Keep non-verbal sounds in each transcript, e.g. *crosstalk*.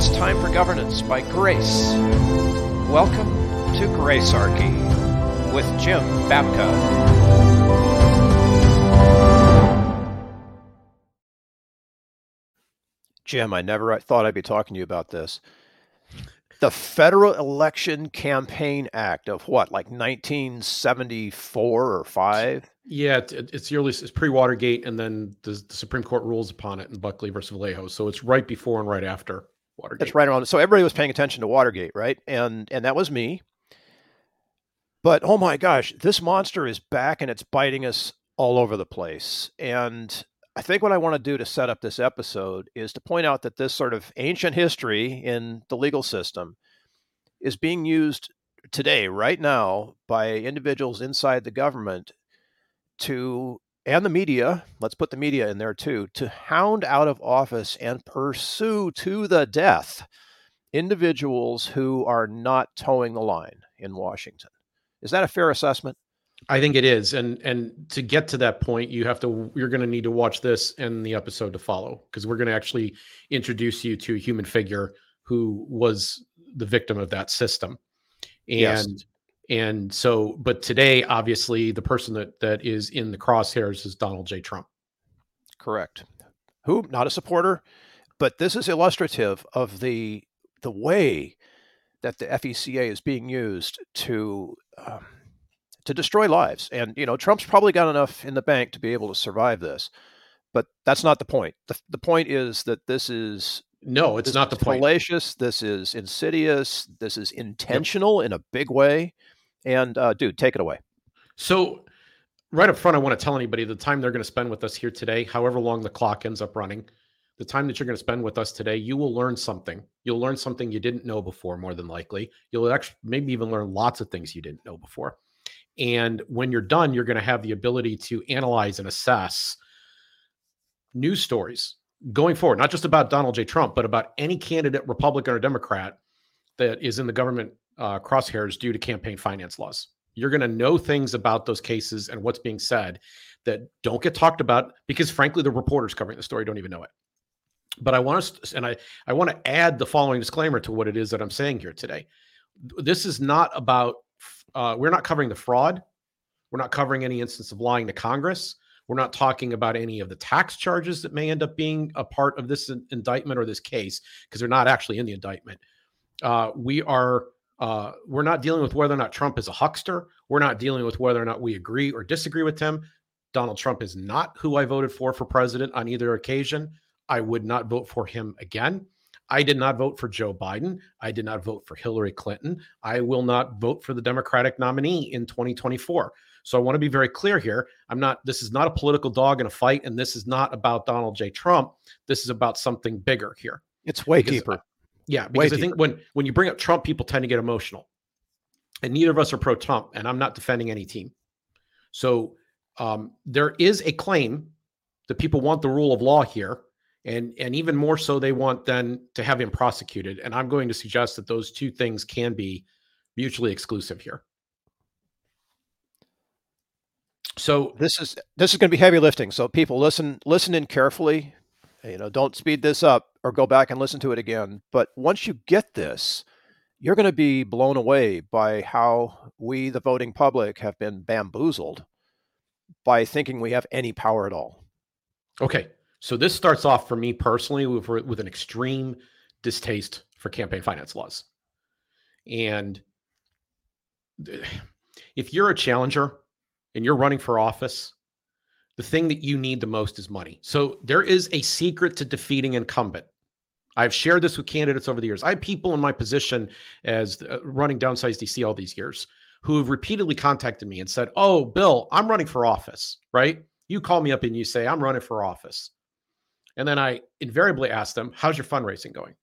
It's time for governance by Grace. Welcome to Gracearchy with Jim Babka. Jim, I never thought I'd be talking to you about this. The Federal Election Campaign Act of what, like 1974 or 5? Yeah, it's yearly. It's pre Watergate, and then the, the, Supreme Court rules upon it in Buckley versus Valeo. So it's right before and right after Watergate. It's right around. So everybody was paying attention to Watergate, right? And and that was me. But oh my gosh, this monster is back and it's biting us all over the place. And I think what I want to do to set up this episode is to point out that this sort of ancient history in the legal system is being used today, right now, by individuals inside the government to, and the media, let's put the media in there too, to hound out of office and pursue to the death individuals who are not toeing the line in Washington. Is that a fair assessment? I think it is, and and to get to that point, you have to you're going to need to watch this and the episode to follow because we're going to actually introduce you to a human figure who was the victim of that system, and yes. And so but today, obviously, the person that that is in the crosshairs is Donald J. Trump. Correct. Who not a supporter, but this is illustrative of the the way that the FECA is being used to. Um, to destroy lives. And you know, Trump's probably got enough in the bank to be able to survive this. But that's not the point. The, the point is that this is no, it's not the point. Fallacious. This is insidious. This is intentional yep. in a big way. And uh, dude, take it away. So, right up front, I want to tell anybody the time they're going to spend with us here today, however long the clock ends up running, the time that you're going to spend with us today, you will learn something. You'll learn something you didn't know before, more than likely. You'll actually maybe even learn lots of things you didn't know before. And when you're done, you're going to have the ability to analyze and assess news stories going forward, not just about Donald J. Trump, but about any candidate, Republican or Democrat, that is in the government uh, crosshairs due to campaign finance laws. You're going to know things about those cases and what's being said that don't get talked about because, frankly, the reporters covering the story don't even know it. But I want to, and I, I want to add the following disclaimer to what it is that I'm saying here today. This is not about uh, we're not covering the fraud. We're not covering any instance of lying to Congress. We're not talking about any of the tax charges that may end up being a part of this indictment or this case because they're not actually in the indictment. Uh, we are uh, we're not dealing with whether or not Trump is a huckster. We're not dealing with whether or not we agree or disagree with him. Donald Trump is not who I voted for for president on either occasion. I would not vote for him again. I did not vote for Joe Biden. I did not vote for Hillary Clinton. I will not vote for the Democratic nominee in 2024. So I want to be very clear here. I'm not, this is not a political dog in a fight, and this is not about Donald J. Trump. This is about something bigger here. It's way because, deeper. Yeah, because way I think when when you bring up Trump, people tend to get emotional. And neither of us are pro Trump, and I'm not defending any team. So um, there is a claim that people want the rule of law here and and even more so they want then to have him prosecuted and i'm going to suggest that those two things can be mutually exclusive here so this is this is going to be heavy lifting so people listen listen in carefully you know don't speed this up or go back and listen to it again but once you get this you're going to be blown away by how we the voting public have been bamboozled by thinking we have any power at all okay so this starts off for me personally with, with an extreme distaste for campaign finance laws. And *sighs* if you're a challenger and you're running for office, the thing that you need the most is money. So there is a secret to defeating incumbent. I've shared this with candidates over the years. I have people in my position as uh, running downsize DC all these years who have repeatedly contacted me and said, "Oh, Bill, I'm running for office." Right? You call me up and you say, "I'm running for office." And then I invariably ask them, How's your fundraising going?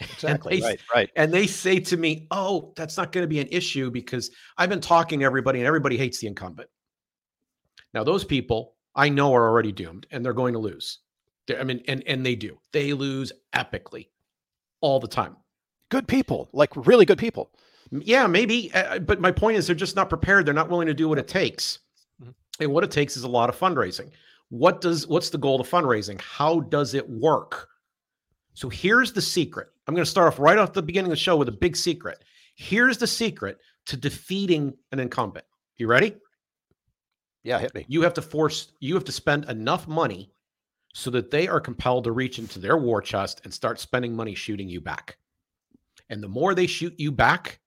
Exactly. they, right. Right. And they say to me, Oh, that's not going to be an issue because I've been talking to everybody and everybody hates the incumbent. Now, those people I know are already doomed and they're going to lose. They're, I mean, and, and they do. They lose epically all the time. Good people, like really good people. Yeah, maybe. Uh, but my point is, they're just not prepared. They're not willing to do what it takes. Mhm. And what it takes is a lot of fundraising. What does what's the goal of fundraising? How does it work? So here's the secret. I'm going to start off right off the beginning of the show with a big secret. Here's the secret to defeating an incumbent. You ready? Yeah, hit me. You have to force you have to spend enough money so that they are compelled to reach into their war chest and start spending money shooting you back. And the more they shoot you back,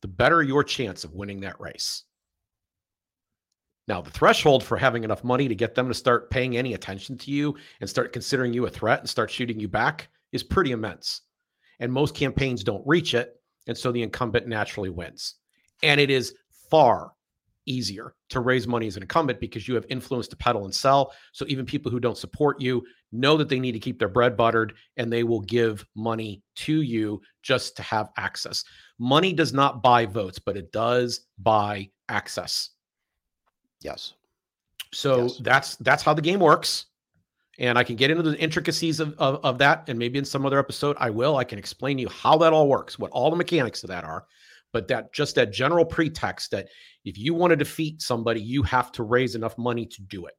the better your chance of winning that race. Now, the threshold for having enough money to get them to start paying any attention to you and start considering you a threat and start shooting you back is pretty immense. And most campaigns don't reach it. And so the incumbent naturally wins. And it is far easier to raise money as an incumbent because you have influence to peddle and sell. So even people who don't support you know that they need to keep their bread buttered and they will give money to you just to have access. Money does not buy votes, but it does buy access. Yes. So Yes. that's that's how the game works. And I can get into the intricacies of, of, of that. And maybe in some other episode, I will. I can explain to you how that all works, what all the mechanics of that are. But that just that general pretext that if you want to defeat somebody, you have to raise enough money to do it.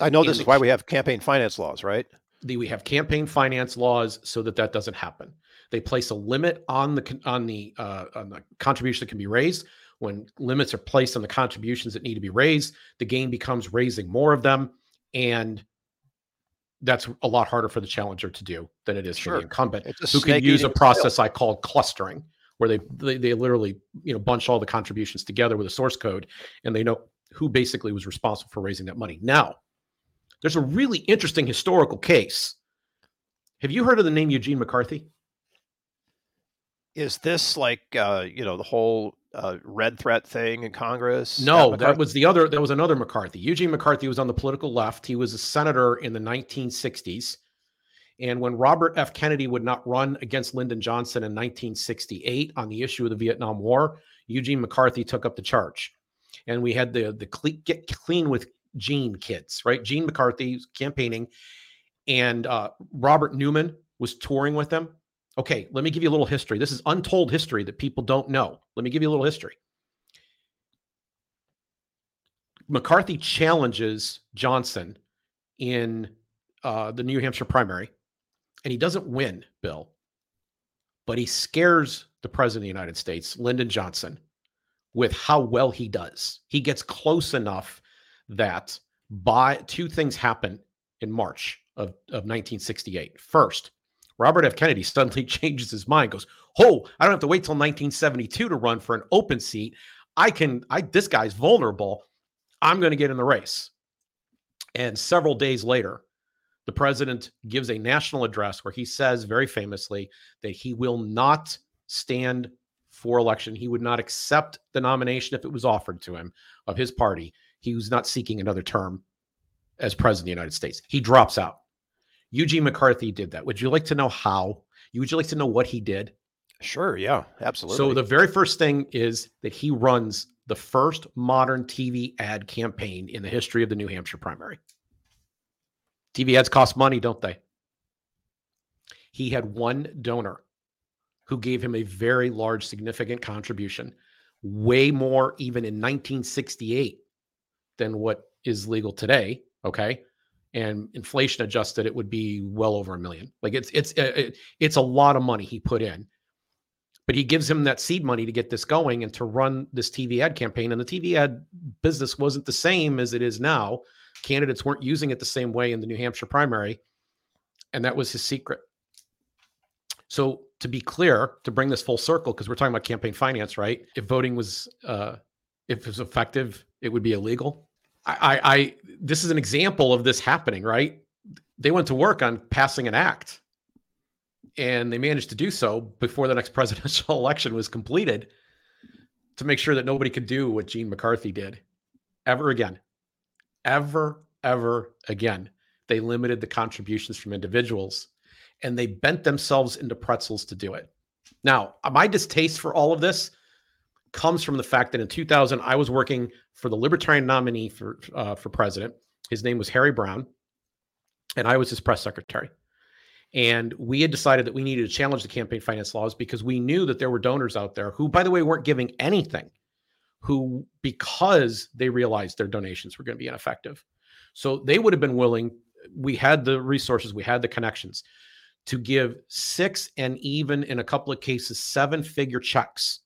I know And this is why we have campaign finance laws, right? the, we have campaign finance laws so that that doesn't happen. They place a limit on the on the uh, on the contribution that can be raised. When limits are placed on the contributions that need to be raised, the game becomes raising more of them, and that's a lot harder for the challenger to do than it is for the incumbent, who can use a eating its tail. process I call clustering, where they, they they literally you know bunch all the contributions together with a source code, and they know who basically was responsible for raising that money. Now, there's a really interesting historical case. Have you heard of the name Eugene McCarthy? Is this like uh, you know the whole uh, red threat thing in Congress? No, that was the other. That was another McCarthy. Eugene McCarthy was on the political left. He was a senator in the 1960s, and when Robert F. Kennedy would not run against Lyndon Johnson in 1968 on the issue of the Vietnam War, Eugene McCarthy took up the charge, and we had the the get clean with Gene kids, right? Gene McCarthy campaigning, and uh, Robert Newman was touring with them. Okay, let me give you a little history. This is untold history that people don't know. Let me give you a little history. McCarthy challenges Johnson in uh, the New Hampshire primary, and he doesn't win, Bill, but he scares the president of the United States, Lyndon Johnson, with how well he does. He gets close enough that by two things happen in March of, of 1968. First, Robert F. Kennedy *laughs* suddenly changes his mind, goes, Oh, I don't have to wait till 1972 to run for an open seat. I can, I this guy's vulnerable. I'm going to get in the race. And several days later, the president gives a national address where he says very famously that he will not stand for election. He would not accept the nomination if it was offered to him of his party. He was not seeking another term as president of the United States. He drops out. Eugene McCarthy did that. Would you like to know how? Would you like to know what he did? Sure. Yeah. Absolutely. So the very first thing is that he runs the first modern TV ad campaign in the history of the New Hampshire primary. TV ads cost money, don't they? He had one donor who gave him a very large, significant contribution, way more even in 1968 than what is legal today. Okay. And inflation adjusted, it would be well over a million. Like it's it's uh, it, it's a lot of money he put in but he gives him that seed money to get this going and to run this TV ad campaign. And the TV ad business wasn't the same as it is now. Candidates weren't using it the same way in the New Hampshire primary. And that was his secret. So, to be clear, to bring this full circle, because we're talking about campaign finance, right? If voting was, uh, if it was effective, it would be illegal. I, I, I, this is an example of this happening, right? They went to work on passing an act and they managed to do so before the next *laughs* presidential election was completed to make sure that nobody could do what Gene McCarthy did ever again. Ever, ever again. They limited the contributions from individuals and they bent themselves into pretzels to do it. Now, my distaste for all of this comes from the fact that in 2000, I was working for the Libertarian nominee for uh, for president. His name was Harry Browne, and I was his press secretary. And we had decided that we needed to challenge the campaign finance laws because we knew that there were donors out there who, by the way, weren't giving anything, who, because they realized their donations were going to be ineffective. So they would have been willing, we had the resources, we had the connections to give six and even in a couple of cases, seven figure checks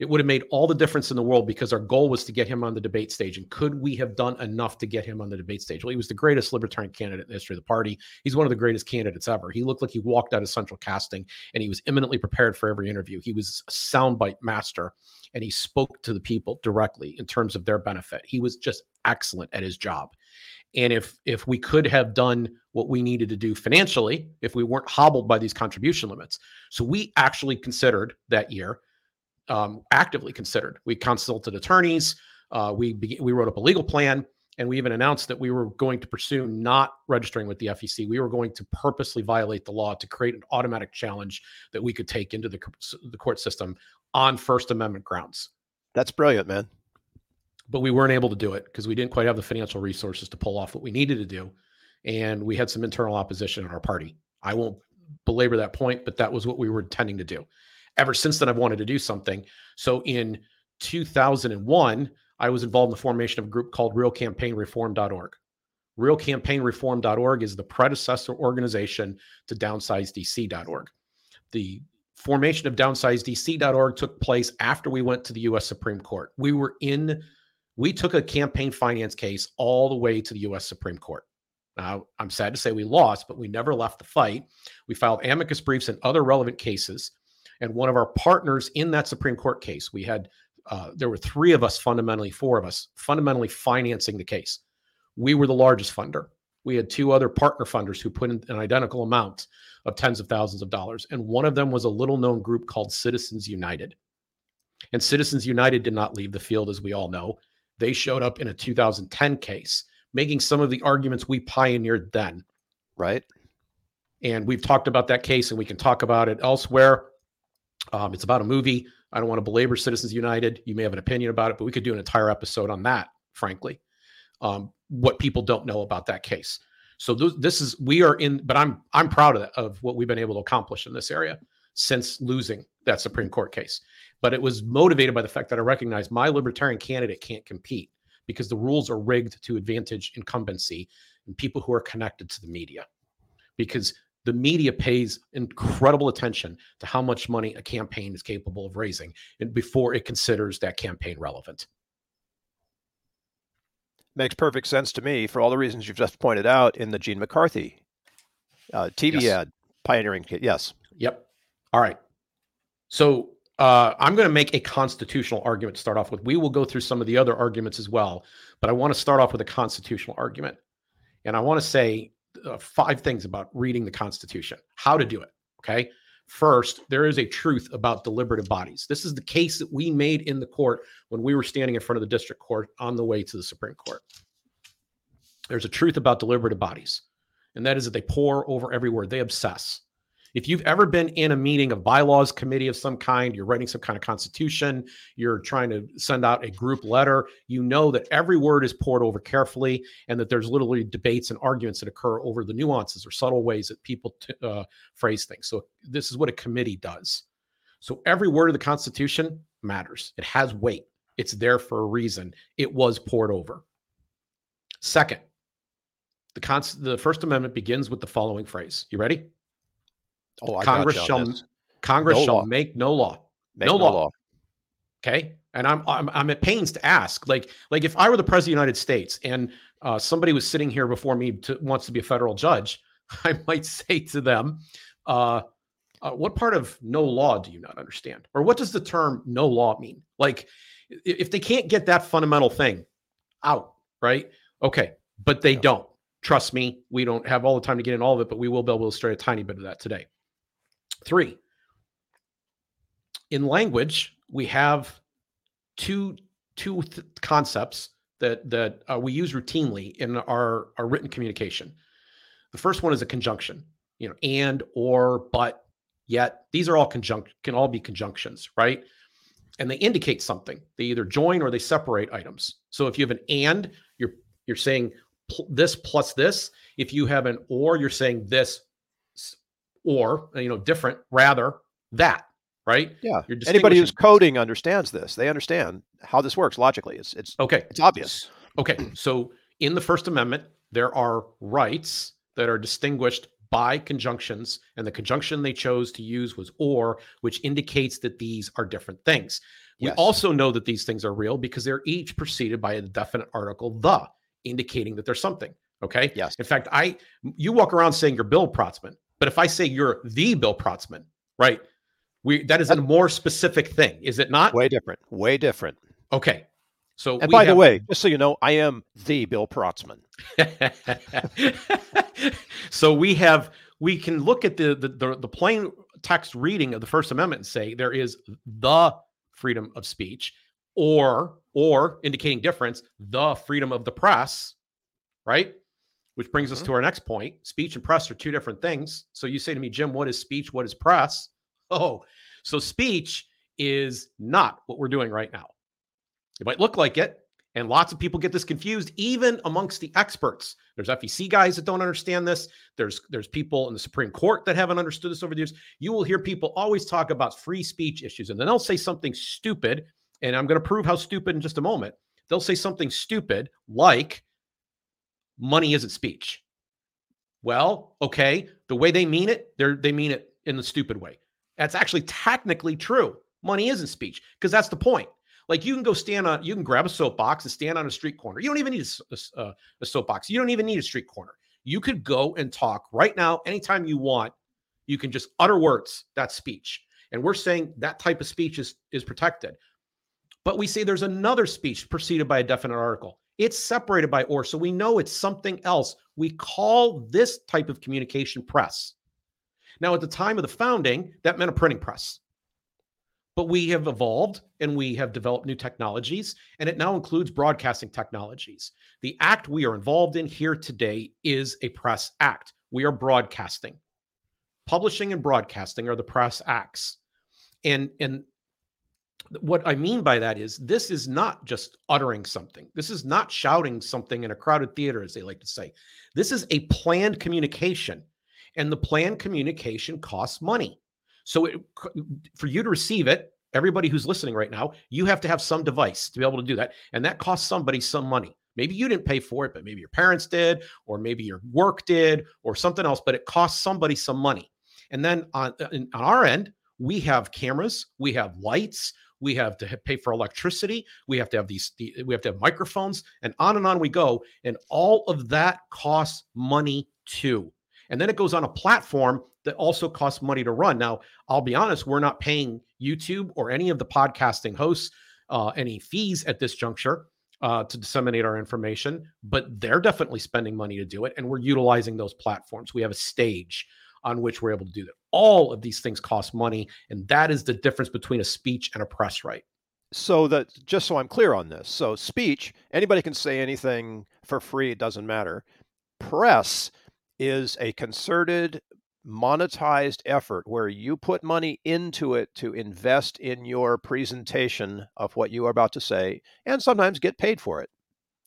it would have made all the difference in the world because our goal was to get him on the debate stage. And could we have done enough to get him on the debate stage? Well, he was the greatest libertarian candidate in the history of the party. He's one of the greatest candidates ever. He looked like he walked out of central casting and he was eminently prepared for every interview. He was a soundbite master and he spoke to the people directly in terms of their benefit. He was just excellent at his job. And if if we could have done what we needed to do financially, if we weren't hobbled by these contribution limits. So we actually considered that year um, actively considered. We consulted attorneys. Uh, we be- we wrote up a legal plan, and we even announced that we were going to pursue not registering with the FEC. We were going to purposely violate the law to create an automatic challenge that we could take into the the court system on First Amendment grounds. That's brilliant, man. But we weren't able to do it because we didn't quite have the financial resources to pull off what we needed to do, and we had some internal opposition in our party. I won't belabor that point, but that was what we were intending to do ever since then, I've wanted to do something. So in 2001, I was involved in the formation of a group called realcampaignreform.org. Realcampaignreform.org is the predecessor organization to downsizedc.org. The formation of downsizedc.org took place after we went to the US Supreme Court. We were in, we took a campaign finance case all the way to the US Supreme Court. Now, I'm sad to say we lost, but we never left the fight. We filed amicus briefs and other relevant cases and one of our partners in that Supreme Court case, we had uh, there were three of us, fundamentally four of us, fundamentally financing the case. We were the largest funder. We had two other partner funders who put in an identical amount of tens of thousands of dollars, and one of them was a little known group called Citizens United. And Citizens United did not leave the field, as we all know. They showed up in a 2010 case, making some of the arguments we pioneered then. Right. And we've talked about that case, and we can talk about it elsewhere. Um, it's about a movie. I don't want to belabor Citizens United. You may have an opinion about it, but we could do an entire episode on that, frankly. Um, what people don't know about that case. So th- this is we are in, but I'm I'm proud of that, of what we've been able to accomplish in this area since losing that Supreme Court case. But it was motivated by the fact that I recognize my libertarian candidate can't compete because the rules are rigged to advantage incumbency and people who are connected to the media. Because the media pays incredible attention to how much money a campaign is capable of raising and before it considers that campaign relevant. Makes perfect sense to me for all the reasons you've just pointed out in the gene mccarthy uh, tv yes. ad pioneering yes. Yep. All right. So uh, i'm going to make a constitutional argument to start off with. We will go through some of the other arguments as well but i want to start off with a constitutional argument. And i want to say uh, five things about reading the Constitution, how to do it. Okay. First, there is a truth about deliberative bodies. This is the case that we made in the court when we were standing in front of the district court on the way to the Supreme Court. There's a truth about deliberative bodies, and that is that they pour over every word, they obsess. If you've ever been in a meeting of bylaws committee of some kind, you're writing some kind of constitution, you're trying to send out a group letter, you know that every word is poured over carefully and that there's literally debates and arguments that occur over the nuances or subtle ways that people t- uh, phrase things. So this is what a committee does. So every word of the Constitution matters. It has weight. It's there for a reason. It was poured over. Second, the, the First Amendment begins with the following phrase. You ready? Oh, I Congress shall Congress no shall law. make no law. Make no, no law. law. Okay. And I'm, I'm I'm at pains to ask, like, like if I were the president of the United States and uh, somebody was sitting here before me to, wants to be a federal judge, *laughs* I might say to them, uh, uh, "What part of no law do you not understand, or what does the term no law mean?" Like, if they can't get that fundamental thing out, right? Okay, but they yeah. don't. Trust me, we don't have all the time to get in all of it, but we will be able to illustrate a tiny bit of that today. Three, in language, we have two, two th- concepts that that uh, we use routinely in our our written communication. The first one is a conjunction, you know, and or but yet. These are all conjunct can all be conjunctions, right? And they indicate something. They either join or they separate items. So if you have an and, you're you're saying pl- this plus this. If you have an or, you're saying this or you know different rather that right Yeah. you're Anybody who's coding understands this. They understand how this works logically. It's it's okay it's obvious. Okay, so in the First Amendment, there are rights that are distinguished by conjunctions, and the conjunction they chose to use was or, which indicates that these are different things. We Yes. also know that these things are real because they're each preceded by a definite article, the, indicating that there's something. Okay. Yes. In fact, I you walk around saying you're Bill Protzman, but if I say you're the Bill Protzman, right? We that is a more specific thing, is it not? Way different. Way different. Okay. So And by the way, just so you know, I am the Bill Protzman. *laughs* so we have we can look at the, the the the plain text reading of the First Amendment and say there is the freedom of speech, or or indicating difference, the freedom of the press, right? Which brings us Mhm. to our next point. Speech and press are two different things. So you say to me, Jim, what is speech? What is press? Oh, so speech is not what we're doing right now. It might look like it, and lots of people get this confused, even amongst the experts. There's FEC guys that don't understand this. There's there's people in the Supreme Court that haven't understood this over the years. You will hear people always talk about free speech issues, and then they'll say something stupid. And I'm going to prove how stupid in just a moment. They'll say something stupid like money isn't speech. Well, okay, the way they mean it, they they mean it in the stupid way. That's actually technically true. Money isn't speech because that's the point. Like you can go stand on, you can grab a soapbox and stand on a street corner. You don't even need a a, uh, a soapbox. You don't even need a street corner. You could go and talk right now, anytime you want. You can just utter words. That's speech. And we're saying that type of speech is is protected. But we say there's another speech preceded by a definite article. It's separated by or, so we know it's something else. We call this type of communication press. Now, at the time of the founding, that meant a printing press. But we have evolved and we have developed new technologies, and it now includes broadcasting technologies. The act we are involved in here today is a press act. We are broadcasting. Publishing and broadcasting are the press acts. And, and what I mean by that is this is not just uttering something. This is not shouting something in a crowded theater, as they like to say. This is a planned communication, and the planned communication costs money. So it, for you to receive it, everybody who's listening right now, you have to have some device to be able to do that, and that costs somebody some money. Maybe you didn't pay for it, but maybe your parents did, or maybe your work did, or something else. But it costs somebody some money. And then on uh, on our end, we have cameras, we have lights, we have to pay for electricity we have to have these we have to have microphones and on and on we go and all of that costs money too. And then it goes on a platform that also costs money to run. Now i'll be honest we're not paying youtube or any of the podcasting hosts uh, any fees at this juncture uh, to disseminate our information but they're definitely spending money to do it and we're utilizing those platforms. We have a stage on which we're able to do that. All of these things cost money, and that is the difference between a speech and a press right. So that just so I'm clear on this. So speech, anybody can say anything for free, it doesn't matter. Press is a concerted monetized effort where you put money into it to invest in your presentation of what you are about to say and sometimes get paid for it.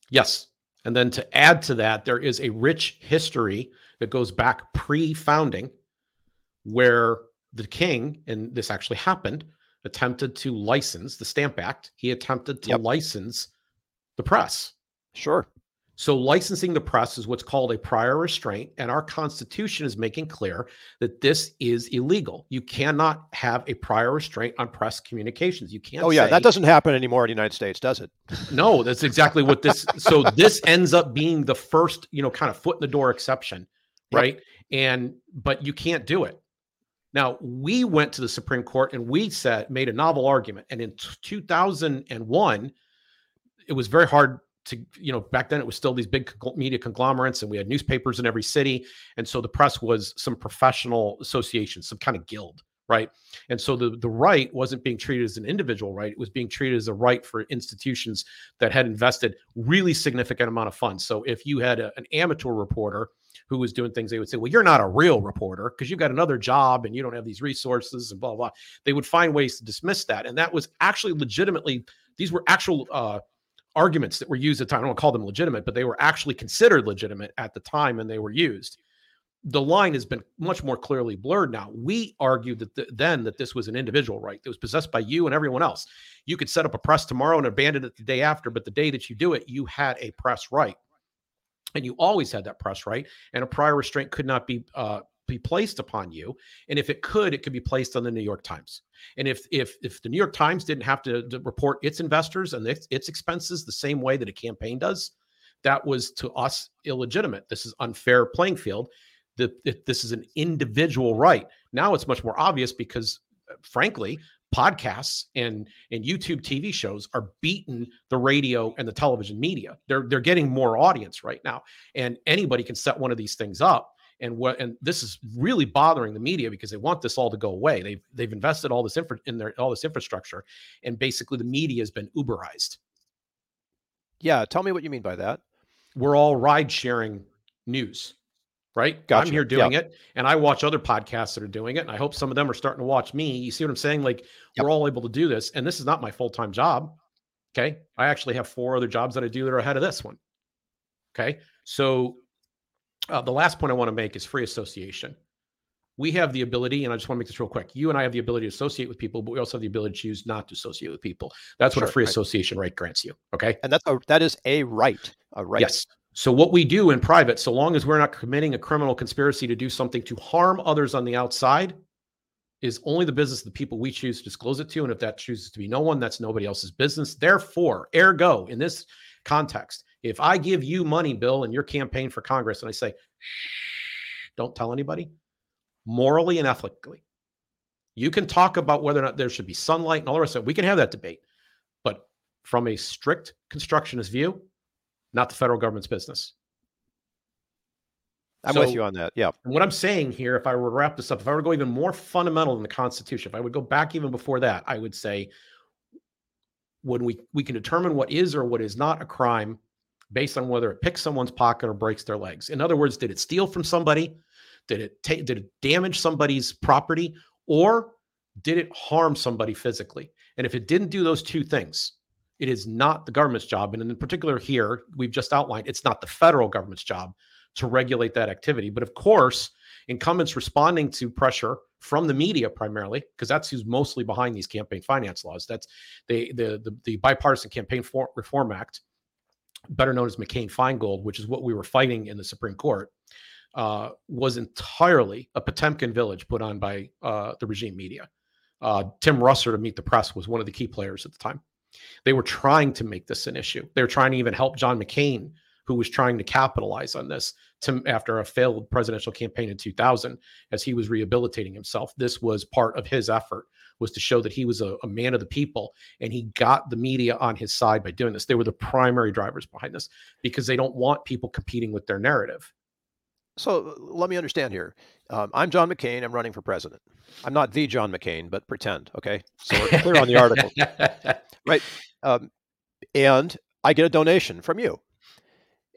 Yes. And then to add to that, there is a rich history that goes back pre founding where the king, and this actually happened, attempted to license the Stamp Act. He attempted to Yep. license the press. Sure. So, licensing the press is what's called a prior restraint, and our Constitution is making clear that this is illegal. You cannot have a prior restraint on press communications. You can't. Oh yeah, say- that doesn't happen anymore in the United States, does it? *laughs* No, that's exactly what this. so this ends up being the first, you know, kind of foot in the door exception, Yep. right? And but you can't do it. Now we went to the Supreme Court and we said made a novel argument, and in 2001, it was very hard to, you know, back then it was still these big media conglomerates, and we had newspapers in every city, and so the press was some professional association, some kind of guild, right? And so the the right wasn't being treated as an individual right; it was being treated as a right for institutions that had invested really significant amount of funds. So if you had a, an amateur reporter who was doing things, they would say, "Well, you're not a real reporter because you've got another job and you don't have these resources and blah blah." They would find ways to dismiss that, and that was actually legitimately these were actual. Uh, arguments that were used at the time. I don't call them legitimate, but they were actually considered legitimate at the time and they were used the line has been much more clearly blurred now. We argued that the, then that this was an individual right that was possessed by you and everyone else. You could set up a press tomorrow and abandon it the day after, but the day that you do it, you had a press right, and you always had that press right, and a prior restraint could not be uh, be placed upon you. And if it could, it could be placed on the New York Times. And if if if the New York Times didn't have to, to report its investors and its, its expenses the same way that a campaign does, that was to us illegitimate. This is unfair playing field that this is an individual right. Now it's much more obvious because, uh, frankly, podcasts and and YouTube TV shows are beating the radio and the television media. They're they're getting more audience right now, and anybody can set one of these things up. And what and this is really bothering the media because they want this all to go away. They've they've invested all this infra in their all this infrastructure, and basically the media has been Uberized. Yeah, tell me what you mean by that. We're all ride sharing news right? Gotcha. I'm here doing yep. it, and I watch other podcasts that are doing it, and I hope some of them are starting to watch me. You see what I'm saying? Like yep. we're all able to do this, and this is not my full time job. Okay, I actually have four other jobs that I do that are ahead of this one. Okay, so uh, the last point I want to make is free association. We have the ability, and I just want to make this real quick. You and I have the ability to associate with people, but we also have the ability to choose not to associate with people. That's what a free right. association right grants you. Okay, and that's a that is a right. A right. Yes. So, what we do in private, so long as we're not committing a criminal conspiracy to do something to harm others on the outside, is only the business of the people we choose to disclose it to. And if that chooses to be no one, that's nobody else's business. Therefore, ergo, in this context, if I give you money, Bill, in your campaign for Congress, and I say, don't tell anybody, morally and ethically, you can talk about whether or not there should be sunlight and all the rest of it. We can have that debate. But from a strict constructionist view, not the federal government's business. I'm so, with you on that. Yeah. And what I'm saying here, if I were to wrap this up, if I were to go even more fundamental than the Constitution, if I would go back even before that, I would say when we we can determine what is or what is not a crime based on whether it picks someone's pocket or breaks their legs. In other words, did it steal from somebody? Did it take did it damage somebody's property or did it harm somebody physically? And if it didn't do those two things, it is not the government's job. And in particular, here, we've just outlined it's not the federal government's job to regulate that activity. But of course, incumbents responding to pressure from the media primarily, because that's who's mostly behind these campaign finance laws. That's the, the, the, the Bipartisan Campaign For- Reform Act, better known as McCain Feingold, which is what we were fighting in the Supreme Court. Uh, was entirely a Potemkin village put on by uh, the regime media. Uh, Tim Russert to Meet the Press was one of the key players at the time. They were trying to make this an issue. They were trying to even help John McCain, who was trying to capitalize on this to, after a failed presidential campaign in 2000 as he was rehabilitating himself. This was part of his effort was to show that he was a, a, man of the people and he got the media on his side by doing this. They were the primary drivers behind this because they don't want people competing with their narrative. So let me understand here. Um, I'm John McCain. I'm running for president. I'm not the John McCain, but pretend. Okay, so we're clear on the article, *laughs* right? Um, and I get a donation from you,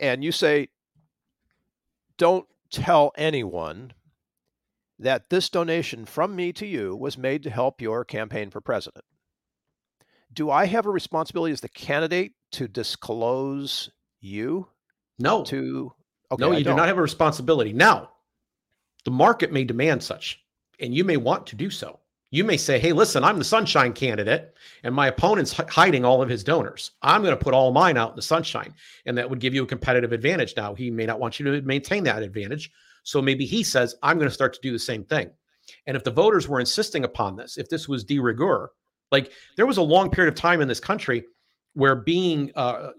and you say, "Don't tell anyone that this donation from me to you was made to help your campaign for president." Do I have a responsibility as the candidate to disclose you? No. To Okay, no, you do not have a responsibility. Now, the market may demand such, and you may want to do so. You may say, hey, listen, I'm the sunshine candidate, and my opponent's hiding all of his donors. I'm going to put all mine out in the sunshine. And that would give you a competitive advantage. Now, he may not want you to maintain that advantage. So maybe he says, I'm going to start to do the same thing. And if the voters were insisting upon this, if this was de rigueur, like there was a long period of time in this country where being, uh,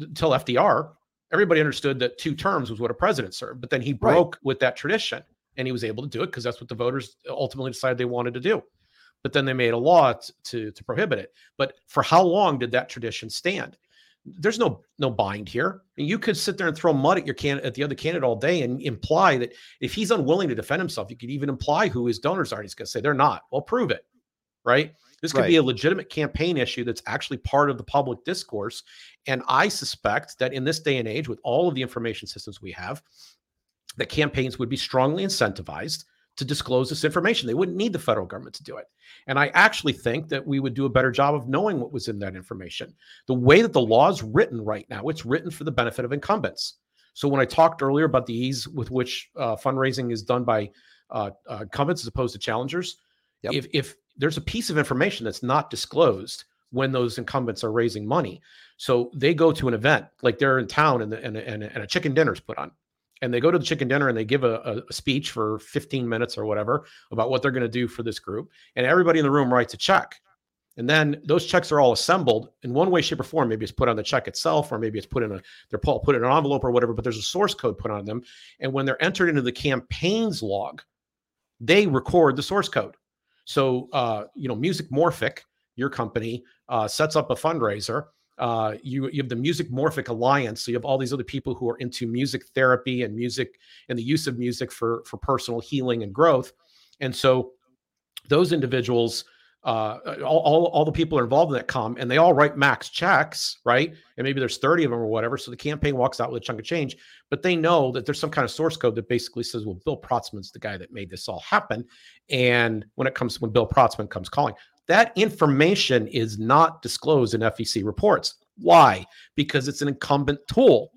until FDR, everybody understood that two terms was what a president served. But then he broke right. with that tradition and he was able to do it because that's what the voters ultimately decided they wanted to do. But then they made a law to, to prohibit it. But for how long did that tradition stand? there's no no bind here. And you could sit there and throw mud at your can at the other candidate all day and imply that if he's unwilling to defend himself, you could even imply who his donors are. He's going to say they're not. Well, prove it, right? This could right. be a legitimate campaign issue that's actually part of the public discourse. And I suspect that in this day and age, with all of the information systems we have, that campaigns would be strongly incentivized to disclose this information. They wouldn't need the federal government to do it. And I actually think that we would do a better job of knowing what was in that information. The way that the law is written right now, it's written for the benefit of incumbents. So when I talked earlier about the ease with which uh, fundraising is done by uh, uh, incumbents as opposed to challengers, yep. if, if there's a piece of information that's not disclosed when those incumbents are raising money, so they go to an event like they're in town and, the, and, and, and a chicken dinner is put on. And they go to the chicken dinner and they give a, a speech for 15 minutes or whatever about what they're going to do for this group. And everybody in the room writes a check. And then those checks are all assembled in one way shape or form. Maybe it's put on the check itself or maybe it's put in a they're put in an envelope or whatever but there's a source code put on them. And when they're entered into the campaign's log they record the source code so uh, you know music morphic your company uh, sets up a fundraiser uh, you, you have the Music Morphic Alliance. So you have all these other people who are into music therapy and music and the use of music for, for personal healing and growth. And so those individuals, uh, all, all, all the people are involved in that com and they all write max checks, right? And maybe there's 30 of them or whatever. So the campaign walks out with a chunk of change, but they know that there's some kind of source code that basically says, well, Bill Protzman's the guy that made this all happen. And when it comes, when Bill Protzman comes calling, that information is not disclosed in FEC reports. Why? Because it's an incumbent tool,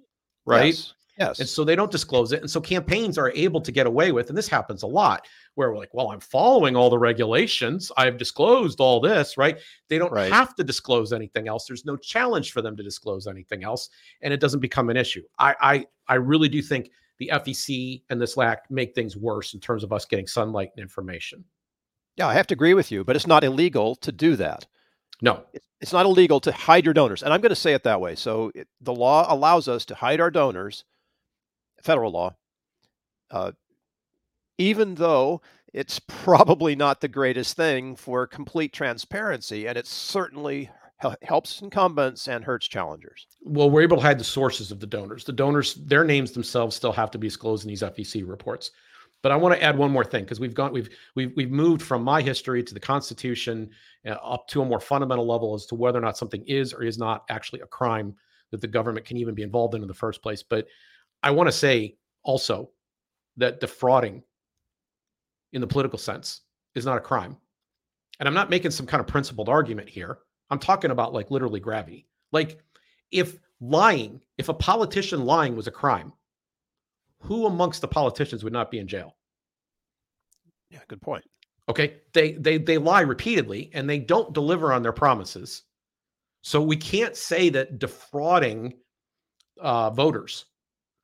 right? Yes. Yes. And so they don't disclose it. And so campaigns are able to get away with, and this happens a lot, where we're like, well, I'm following all the regulations. I've disclosed all this, right? They don't right. have to disclose anything else. There's no challenge for them to disclose anything else, and it doesn't become an issue. I I, I really do think the FEC and this lack make things worse in terms of us getting sunlight and information. Yeah, I have to agree with you, but it's not illegal to do that. No, it's not illegal to hide your donors. And I'm going to say it that way. So it, the law allows us to hide our donors, federal law, uh, even though it's *laughs* probably not the greatest thing for complete transparency. And it certainly helps incumbents and hurts challengers. Well, we're able to hide the sources of the donors. The donors, their names themselves still have to be disclosed in these FEC reports. But I want to add one more thing because we've gone we've we've we've moved from my history to the Constitution uh, up to a more fundamental level as to whether or not something is or is not actually a crime that the government can even be involved in in the first place. But I want to say also that defrauding in the political sense is not a crime. And I'm not making some kind of principled argument here. I'm talking about like literally gravity. Like if lying, if a politician lying was a crime, who amongst the politicians would not be in jail? Yeah, good point. Okay, they they they lie repeatedly and they don't deliver on their promises. So we can't say that defrauding uh, voters,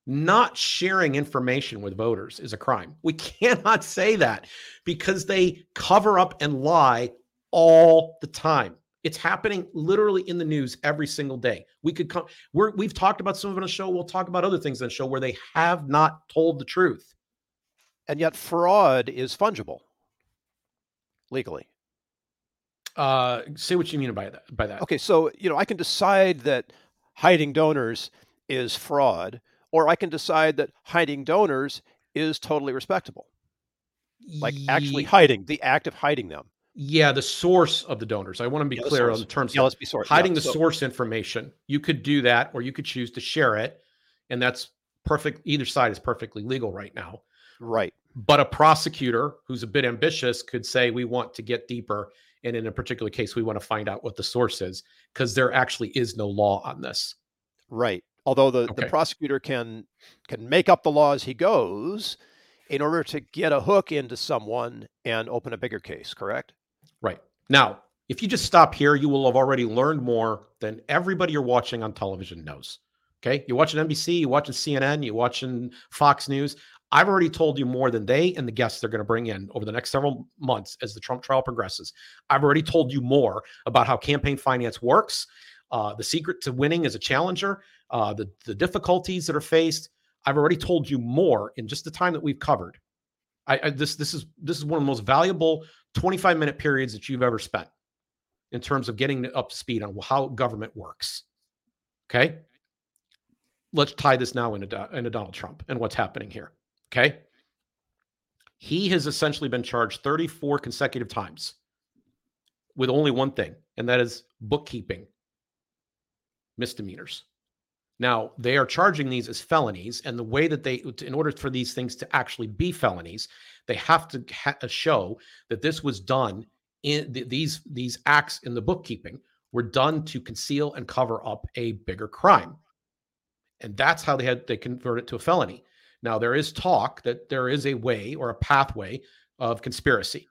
not sharing information with voters, is a crime. We *laughs* cannot say that because they cover up and lie all the time. It's happening literally in the news every single day. We could come. We're, we've talked about some of it on the show. We'll talk about other things on the show where they have not told the truth. And yet, fraud is fungible legally. Uh, say what you mean by that. By that. Okay, so you know, I can decide that hiding donors is fraud, or I can decide that hiding donors is totally respectable. Like actually hiding, the act of hiding them. Yeah, the source of the donors. I want to be yeah, clear on the terms. Yeah, let's be source. Hiding yeah, the so. source information. You could do that, or you could choose to share it, and that's perfect. Either side is perfectly legal right now. Right. But a prosecutor who's a bit ambitious could say, "We want to get deeper, and in a particular case, we want to find out what the source is," because there actually is no law on this. Right. Although the, okay. the prosecutor can can make up the law as he goes in order to get a hook into someone and open a bigger case. Correct. Right. Now, if you just stop here, you will have already learned more than everybody you're watching on television knows. Okay. You're watching NBC, you're watching CNN, you're watching Fox News. I've already told you more than they and the guests they're going to bring in over the next several months as the Trump trial progresses. I've already told you more about how campaign finance works, uh, the secret to winning as a challenger, uh, the, the difficulties that are faced. I've already told you more in just the time that we've covered. I, I, this this is this is one of the most valuable 25 minute periods that you've ever spent in terms of getting up to speed on how government works. Okay. Let's tie this now into, into Donald Trump and what's happening here. Okay. He has essentially been charged 34 consecutive times with only one thing, and that is bookkeeping misdemeanors. Now, they are charging these as felonies, and the way that they, in order for these things to actually be felonies, they have to ha- uh, show that this was done in th- these these acts in the bookkeeping were done to conceal and cover up a bigger crime, and that's how they had they convert it to a felony. Now, there is talk that there is a way or a pathway of conspiracy.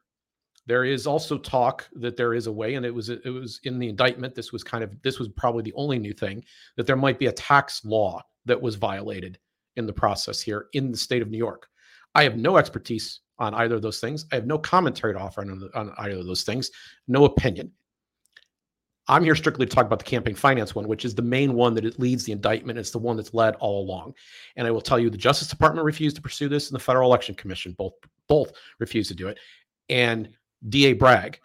There is also talk that there is a way, and it was it was in the indictment. This was kind of this was probably the only new thing that there might be a tax law that was violated in the process here in the state of New York. I have no expertise on either of those things. I have no commentary to offer on, on either of those things, no opinion. I'm here strictly to talk about the campaign finance one, which is the main one that it leads the indictment. It's the one that's led all along. And I will tell you, the Justice Department refused to pursue this, and the Federal Election Commission both both refused to do it. And DA Bragg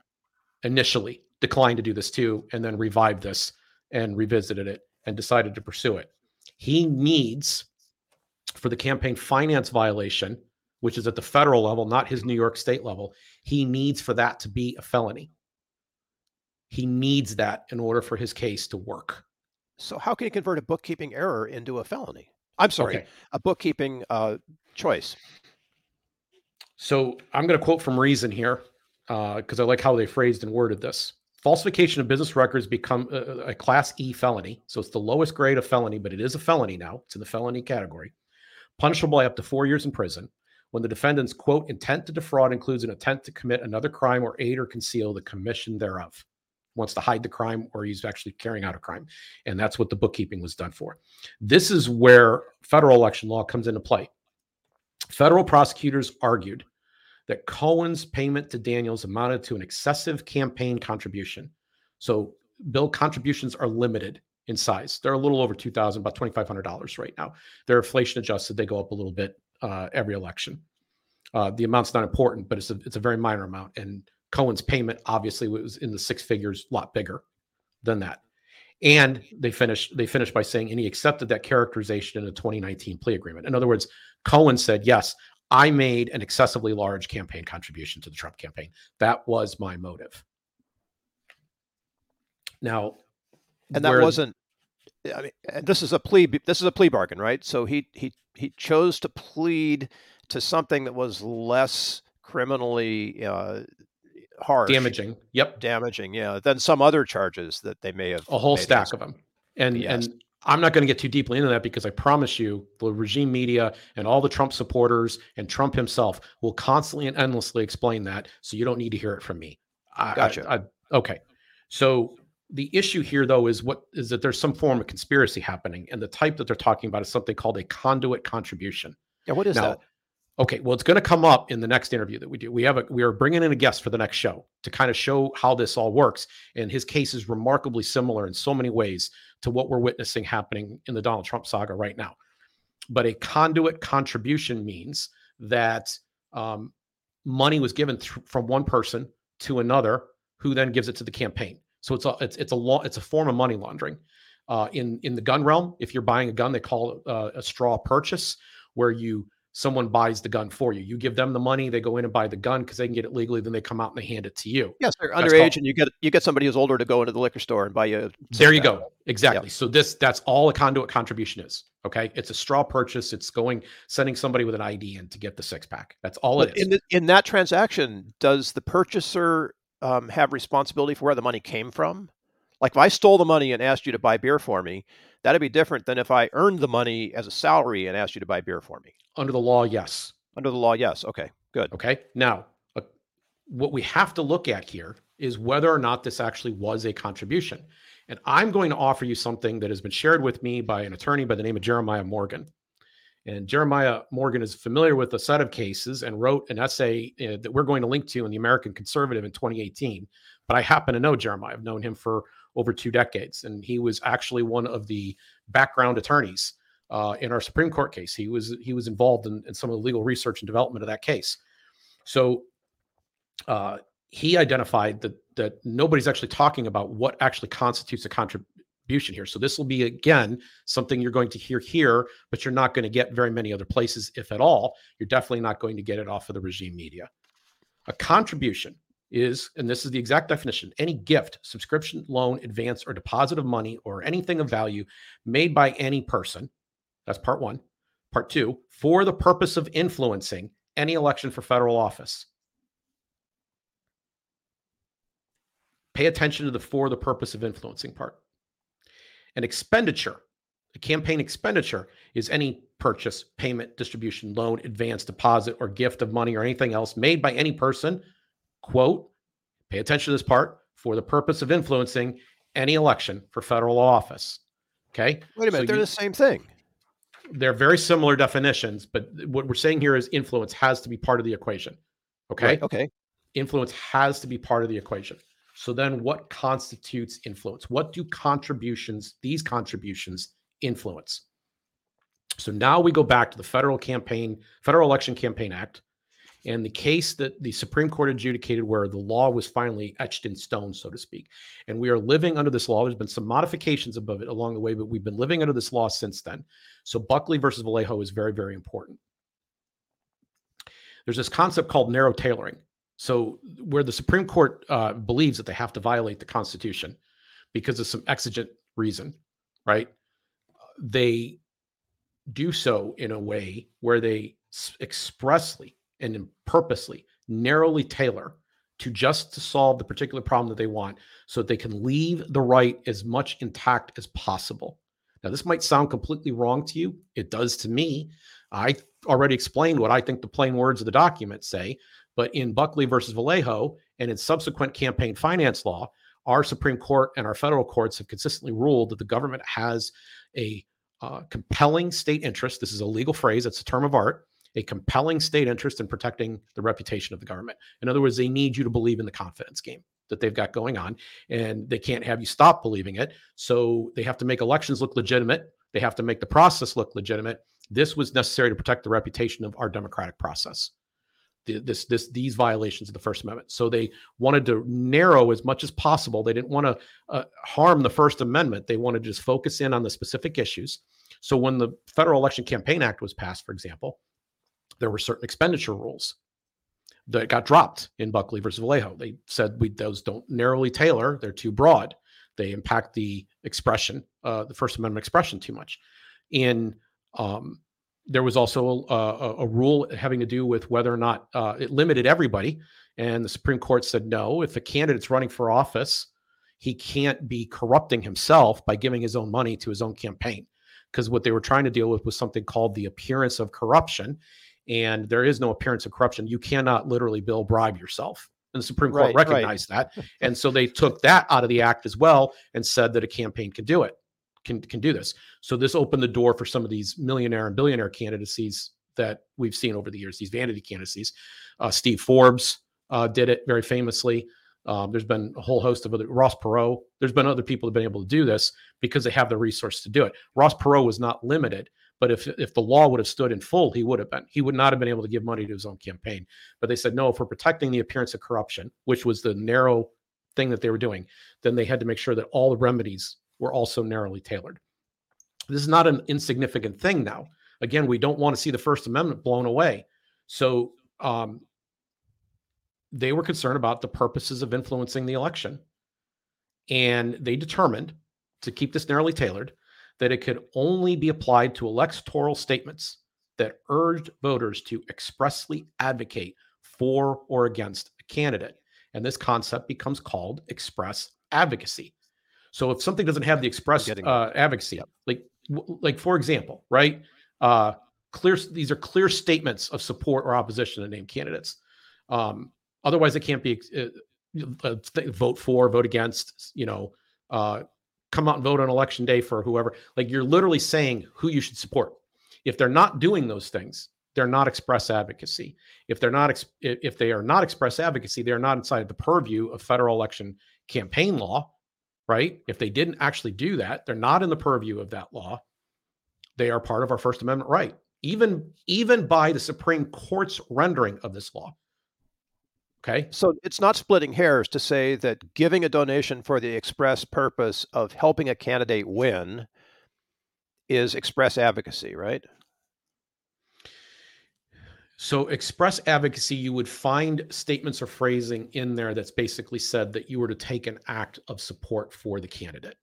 initially declined to do this too, and then revived this and revisited it and decided to pursue it. He needs for the campaign finance violation, which is at the federal level, not his New York state level, he needs for that to be a felony. He needs that in order for his case to work. So, how can you convert a bookkeeping error into a felony? I'm sorry, Okay. a bookkeeping uh, choice. So I'm going to quote from Reason here Uh, because I like how they phrased and worded this. Falsification of business records become a, a class E felony. So it's the lowest grade of felony, but it is a felony now. It's in the felony category. Punishable by up to four years in prison. When the defendant's quote intent to defraud includes an intent to commit another crime or aid or conceal the commission thereof. Wants to hide the crime or he's actually carrying out a crime. And that's what the bookkeeping was done for. This is where federal election law comes into play. Federal prosecutors argued that Cohen's payment to Daniels amounted to an excessive campaign contribution. So, bill contributions are limited in size. They're a little over two thousand, about twenty five hundred dollars right now. They're inflation adjusted. They go up a little bit uh, every election. Uh, the amount's not important, but it's a it's a very minor amount. And Cohen's payment obviously was in the six figures, a lot bigger than that. And they finished they finished by saying, and he accepted that characterization in a 2019 plea agreement. In other words, Cohen said, yes, I made an excessively large campaign contribution to the Trump campaign. That was my motive. Now, and that where- wasn't i mean and this is a plea this is a plea bargain right so he he he chose to plead to something that was less criminally uh harsh damaging. Yep, damaging yeah than some other charges that they may have a whole stack of them. And Yes. and I'm not going to get too deeply into that because I promise you, the regime media and all the Trump supporters and Trump himself will constantly and endlessly explain that. So you don't need to hear it from me. I, Gotcha. I- I- okay. So the issue here, though, is what is that there's some form of conspiracy happening, and the type that they're talking about is something called a conduit contribution. yeah what is Now, that Okay, well, it's going to come up in the next interview that we do. We have a we are bringing in a guest for the next show to kind of show how this all works, and his case is remarkably similar in so many ways to what we're witnessing happening in the Donald Trump saga right now. But a conduit contribution means that um, money was given th- from one person to another, who then gives it to the campaign. So it's a it's it's a law it's a form of money laundering. Uh, in in the gun realm, if you're buying a gun, they call it uh, a straw purchase, where you someone buys the gun for you. You give them the money, they go in and buy the gun because they can get it legally. Then they come out and they hand it to you. yes they're that's underage called- and you get you get somebody who's older to go into the liquor store and buy you a There you go. Exactly. So this that's all a conduit contribution is. Okay, it's a straw purchase. It's going sending somebody with an ID in to get the six pack. That's all But it is. in the, in that transaction, does the purchaser um, have responsibility for where the money came from? Like if I stole the money and asked you to buy beer for me, that'd be different than if I earned the money as a salary and asked you to buy beer for me. Under the law, yes. Under the law, yes. Okay, good. Okay. Now, uh, what we have to look at here is whether or not this actually was a contribution. And I'm going to offer you something that has been shared with me by an attorney by the name of Jeremiah Morgan. And Jeremiah Morgan is familiar with a set of cases and wrote an essay uh, that we're going to link to in the American Conservative in 2018. But I happen to know Jeremiah. I've known him for over two decades, and he was actually one of the background attorneys uh, in our Supreme Court case. He was he was involved in, in some of the legal research and development of that case. So uh, he identified that that nobody's actually talking about what actually constitutes a contribution here. So this will be again something you're going to hear here, but you're not going to get very many other places, if at all. You're definitely not going to get it off of the regime media. A contribution is, and this is the exact definition any gift, subscription, loan, advance, or deposit of money or anything of value made by any person. That's part one. Part two, for the purpose of influencing any election for federal office. Pay attention to the for the purpose of influencing part. An expenditure, a campaign expenditure, is any purchase, payment, distribution, loan, advance, deposit, or gift of money or anything else made by any person, quote, pay attention to this part, for the purpose of influencing any election for federal office. Okay. Wait a minute, so they're you, the same thing. They're very similar definitions, but what we're saying here is influence has to be part of the equation. Okay. Right, okay. Influence has to be part of the equation. So then what constitutes influence? What do contributions, these contributions, influence? So now we go back to the Federal Campaign, Federal Election Campaign Act, and the case that the Supreme Court adjudicated where the law was finally etched in stone, so to speak. And we are living under this law. There's been some modifications above it along the way, but we've been living under this law since then. So Buckley versus Valeo is very, very important. There's this concept called narrow tailoring. So, where the Supreme Court uh, believes that they have to violate the Constitution because of some exigent reason, right? They do so in a way where they expressly and purposely narrowly tailor to just to solve the particular problem that they want so that they can leave the right as much intact as possible. Now, this might sound completely wrong to you. It does to me. I already explained what I think the plain words of the document say, but in Buckley versus Valeo and in subsequent campaign finance law, our Supreme Court and our federal courts have consistently ruled that the government has a uh, compelling state interest. This is a legal phrase, it's a term of art, a compelling state interest in protecting the reputation of the government. In other words, they need you to believe in the confidence game that they've got going on, and they can't have you stop believing it. So they have to make elections look legitimate. They have to make the process look legitimate. This was necessary to protect the reputation of our democratic process this this these violations of the First Amendment. So they wanted to narrow as much as possible. They didn't want to uh, harm the First Amendment. They wanted to just focus in on the specific issues. So when the Federal Election Campaign Act was passed, for example, there were certain expenditure rules that got dropped in Buckley versus Valeo. They said we those don't narrowly tailor; they're too broad. They impact the expression, uh, the First Amendment expression, too much. In um, there was also a, a, rule having to do with whether or not uh, it limited everybody. And the Supreme Court said no, if a candidate's running for office, he can't be corrupting himself by giving his own money to his own campaign. Because what they were trying to deal with was something called the appearance of corruption. And there is no appearance of corruption. You cannot literally bill bribe yourself. And the Supreme Court right, recognized right. that. And so they took that out of the act as well and said that a campaign could do it can can do this. So this opened the door for some of these millionaire and billionaire candidacies that we've seen over the years. These vanity candidacies. Uh, Steve Forbes uh, did it very famously. Um, there's been a whole host of other Ross Perot. There's been other people that have been able to do this because they have the resource to do it. Ross Perot was not limited, but if if the law would have stood in full, he would have been. He would not have been able to give money to his own campaign. But they said no. If we're protecting the appearance of corruption, which was the narrow thing that they were doing, then they had to make sure that all the remedies were also narrowly tailored. This is not an insignificant thing now. Again, we don't want to see the First Amendment blown away. So um, they were concerned about the purposes of influencing the election. And they determined to keep this narrowly tailored that it could only be applied to electoral statements that urged voters to expressly advocate for or against a candidate. And this concept becomes called express advocacy. So if something doesn't have the express uh, advocacy, yep. like like for example, right? Uh, clear these are clear statements of support or opposition to named candidates. Um, otherwise, it can't be uh, uh vote for, vote against. You know, uh, come out and vote on election day for whoever. Like you're literally saying who you should support. If they're not doing those things, they're not express advocacy. If they're not, if they are not express advocacy, they are not inside the purview of federal election campaign law right? If they didn't actually do that, they're not in the purview of that law. They are part of our First Amendment right, even even by the Supreme Court's rendering of this law. Okay. So it's not splitting hairs to say that giving a donation for the express purpose of helping a candidate win is express advocacy, right? So, express advocacy, you would find statements or phrasing in there that's basically said that you were to take an act of support for the candidate.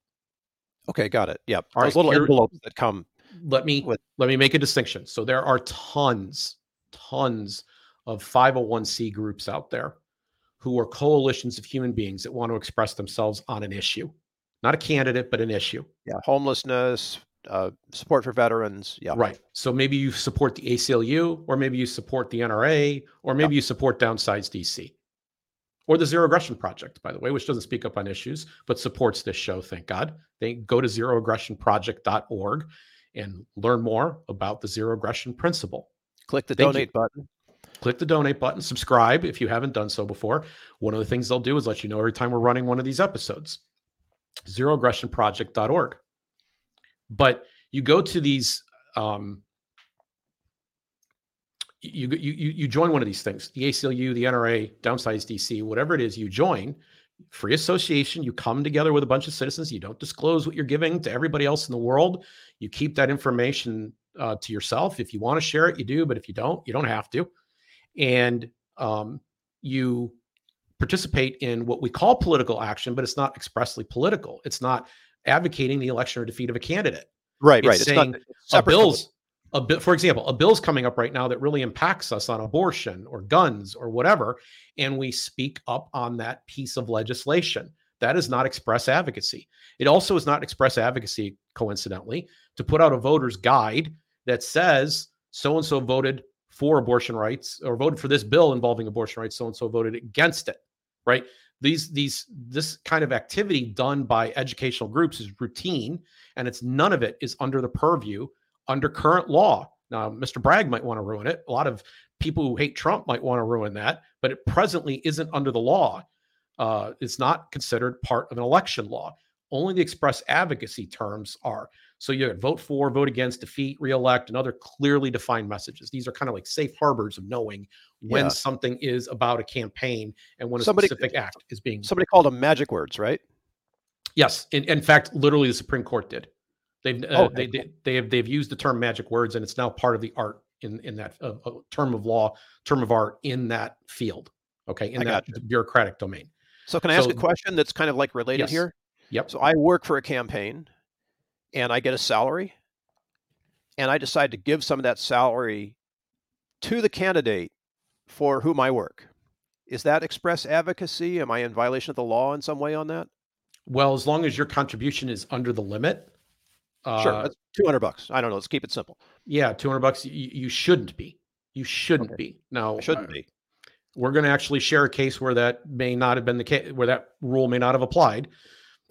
Okay, got it. Yep. All Those right, little envelopes that come. Let me With- let me make a distinction. So there are tons, tons of 501c groups out there who are coalitions of human beings that want to express themselves on an issue, not a candidate, but an issue. Yeah, homelessness, uh, support for veterans. Yeah. Right. So maybe you support the ACLU, or maybe you support the NRA, or maybe you support Downsize DC, or the Zero Aggression Project, by the way, which doesn't speak up on issues but supports this show. Thank God. They go to zeroaggressionproject.org and learn more about the zero aggression principle. Click the Thank you. donate button. Click the donate button, subscribe if you haven't done so before. One of the things they'll do is let you know every time we're running one of these episodes. Zeroaggressionproject.org. But you go to these um, you, you you join one of these things the aclu the nra downsize dc whatever it is you join free association you come together with a bunch of citizens you don't disclose what you're giving to everybody else in the world you keep that information uh, to yourself if you want to share it you do but if you don't you don't have to and um, you participate in what we call political action but it's not expressly political it's not advocating the election or defeat of a candidate Right, It's right. It's not saying a bill's a bill, for example, a bill's coming up right now that really impacts us on abortion or guns or whatever, and we speak up on that piece of legislation. That is not express advocacy. It also is not express advocacy, coincidentally, to put out a voter's guide that says so and so voted for abortion rights or voted for this bill involving abortion rights, so and so voted against it. Right? These these this kind of activity done by educational groups is routine, and it's none of it is under the purview under current law. Now, Mr. Bragg might want to ruin it. A lot of people who hate Trump might want to ruin that, but it presently isn't under the law. Uh, it's not considered part of an election law. Only the express advocacy terms are. So you vote for, vote against, defeat, reelect, and other clearly defined messages. These are kind of like safe harbors of knowing when Yeah. something is about a campaign and when a Somebody- specific act is being. Somebody called them magic words, right? Yes, in, in fact, literally, the Supreme Court did. They've uh, Oh, okay, they, they they have they've used the term magic words, and it's now part of the art in in that uh, term of law, term of art in that field. Okay, in I that bureaucratic domain. So can I ask a question that's kind of like related Yes. here? Yep. So I work for a campaign and I get a salary and I decide to give some of that salary to the candidate for whom I work. Is that express advocacy? Am I in violation of the law in some way on that? Well, as long as your contribution is under the limit, uh, sure. That's 200 bucks. I don't know. Let's keep it simple. yeah, two hundred bucks. You, you shouldn't be. You shouldn't Okay. be. No, I shouldn't uh, be. we're going to actually share a case where that may not have been the case, where that rule may not have applied.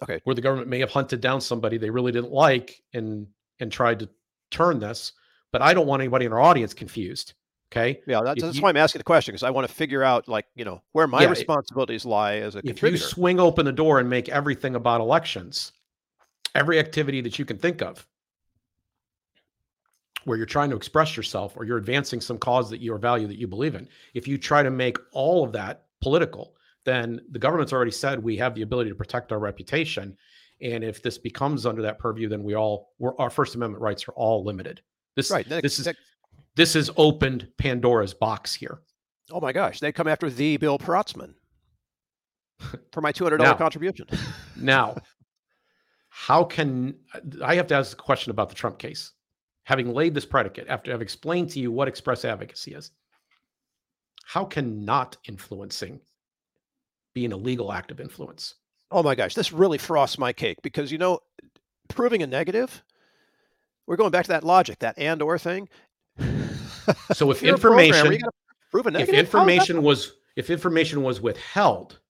Okay. Where the government may have hunted down somebody they really didn't like and and tried to turn this. But I don't want anybody in our audience confused. Okay. Yeah, that's, that's you- why I'm asking the question because I want to figure out, like, you know, where my Yeah, responsibilities lie as a If you swing open the door and make everything about elections, every activity that you can think of where you're trying to express yourself or you're advancing some cause that you or value that you believe in, if you try to make all of that political, then the government's already said we have the ability to protect our reputation. And if this becomes under that purview, then we all we're, our First Amendment rights are all limited. This right. Next- this is next- this has opened Pandora's box here. oh my gosh. They come after the Bill Protzman for my $200 contribution. *laughs* Now, how can I have to ask a question about the Trump case? Having laid this predicate, after I've explained to you what express advocacy is, how can not influencing be an illegal act of influence? Oh my gosh, this really frosts my cake because you know, proving a negative, we're going back to that logic, that and or thing. So if *laughs* You're a programmer, information, prove a if negative. That- information was if information was withheld,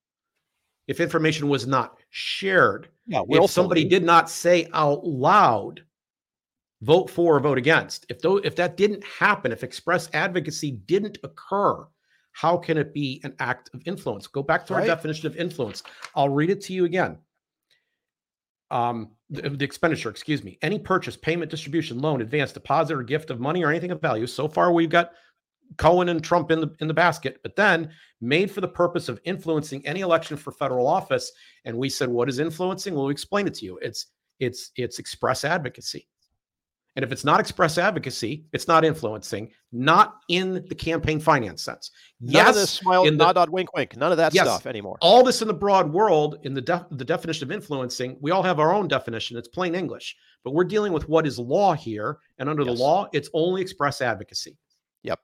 if information was not shared, yeah, if somebody did not say out loud vote for or vote against if though if that didn't happen if express advocacy didn't occur how can it be an act of influence go back to our definition of influence i'll read it to you again um the, the expenditure excuse me any purchase payment distribution loan advance deposit or gift of money or anything of value so far we've got Cohen and Trump in the in the basket, but then made for the purpose of influencing any election for federal office. And we said, what is influencing? Well, we explain it to you. It's it's it's express advocacy. And if it's not express advocacy, it's not influencing, not in the campaign finance sense. None yes, of this smile, in the- nod, nod, wink, wink. None of that Yes. stuff anymore. all this in the broad world, in the def- the definition of influencing, we all have our own definition. It's plain English, but we're dealing with what is law here, and under Yes. the law, it's only express advocacy. Yep.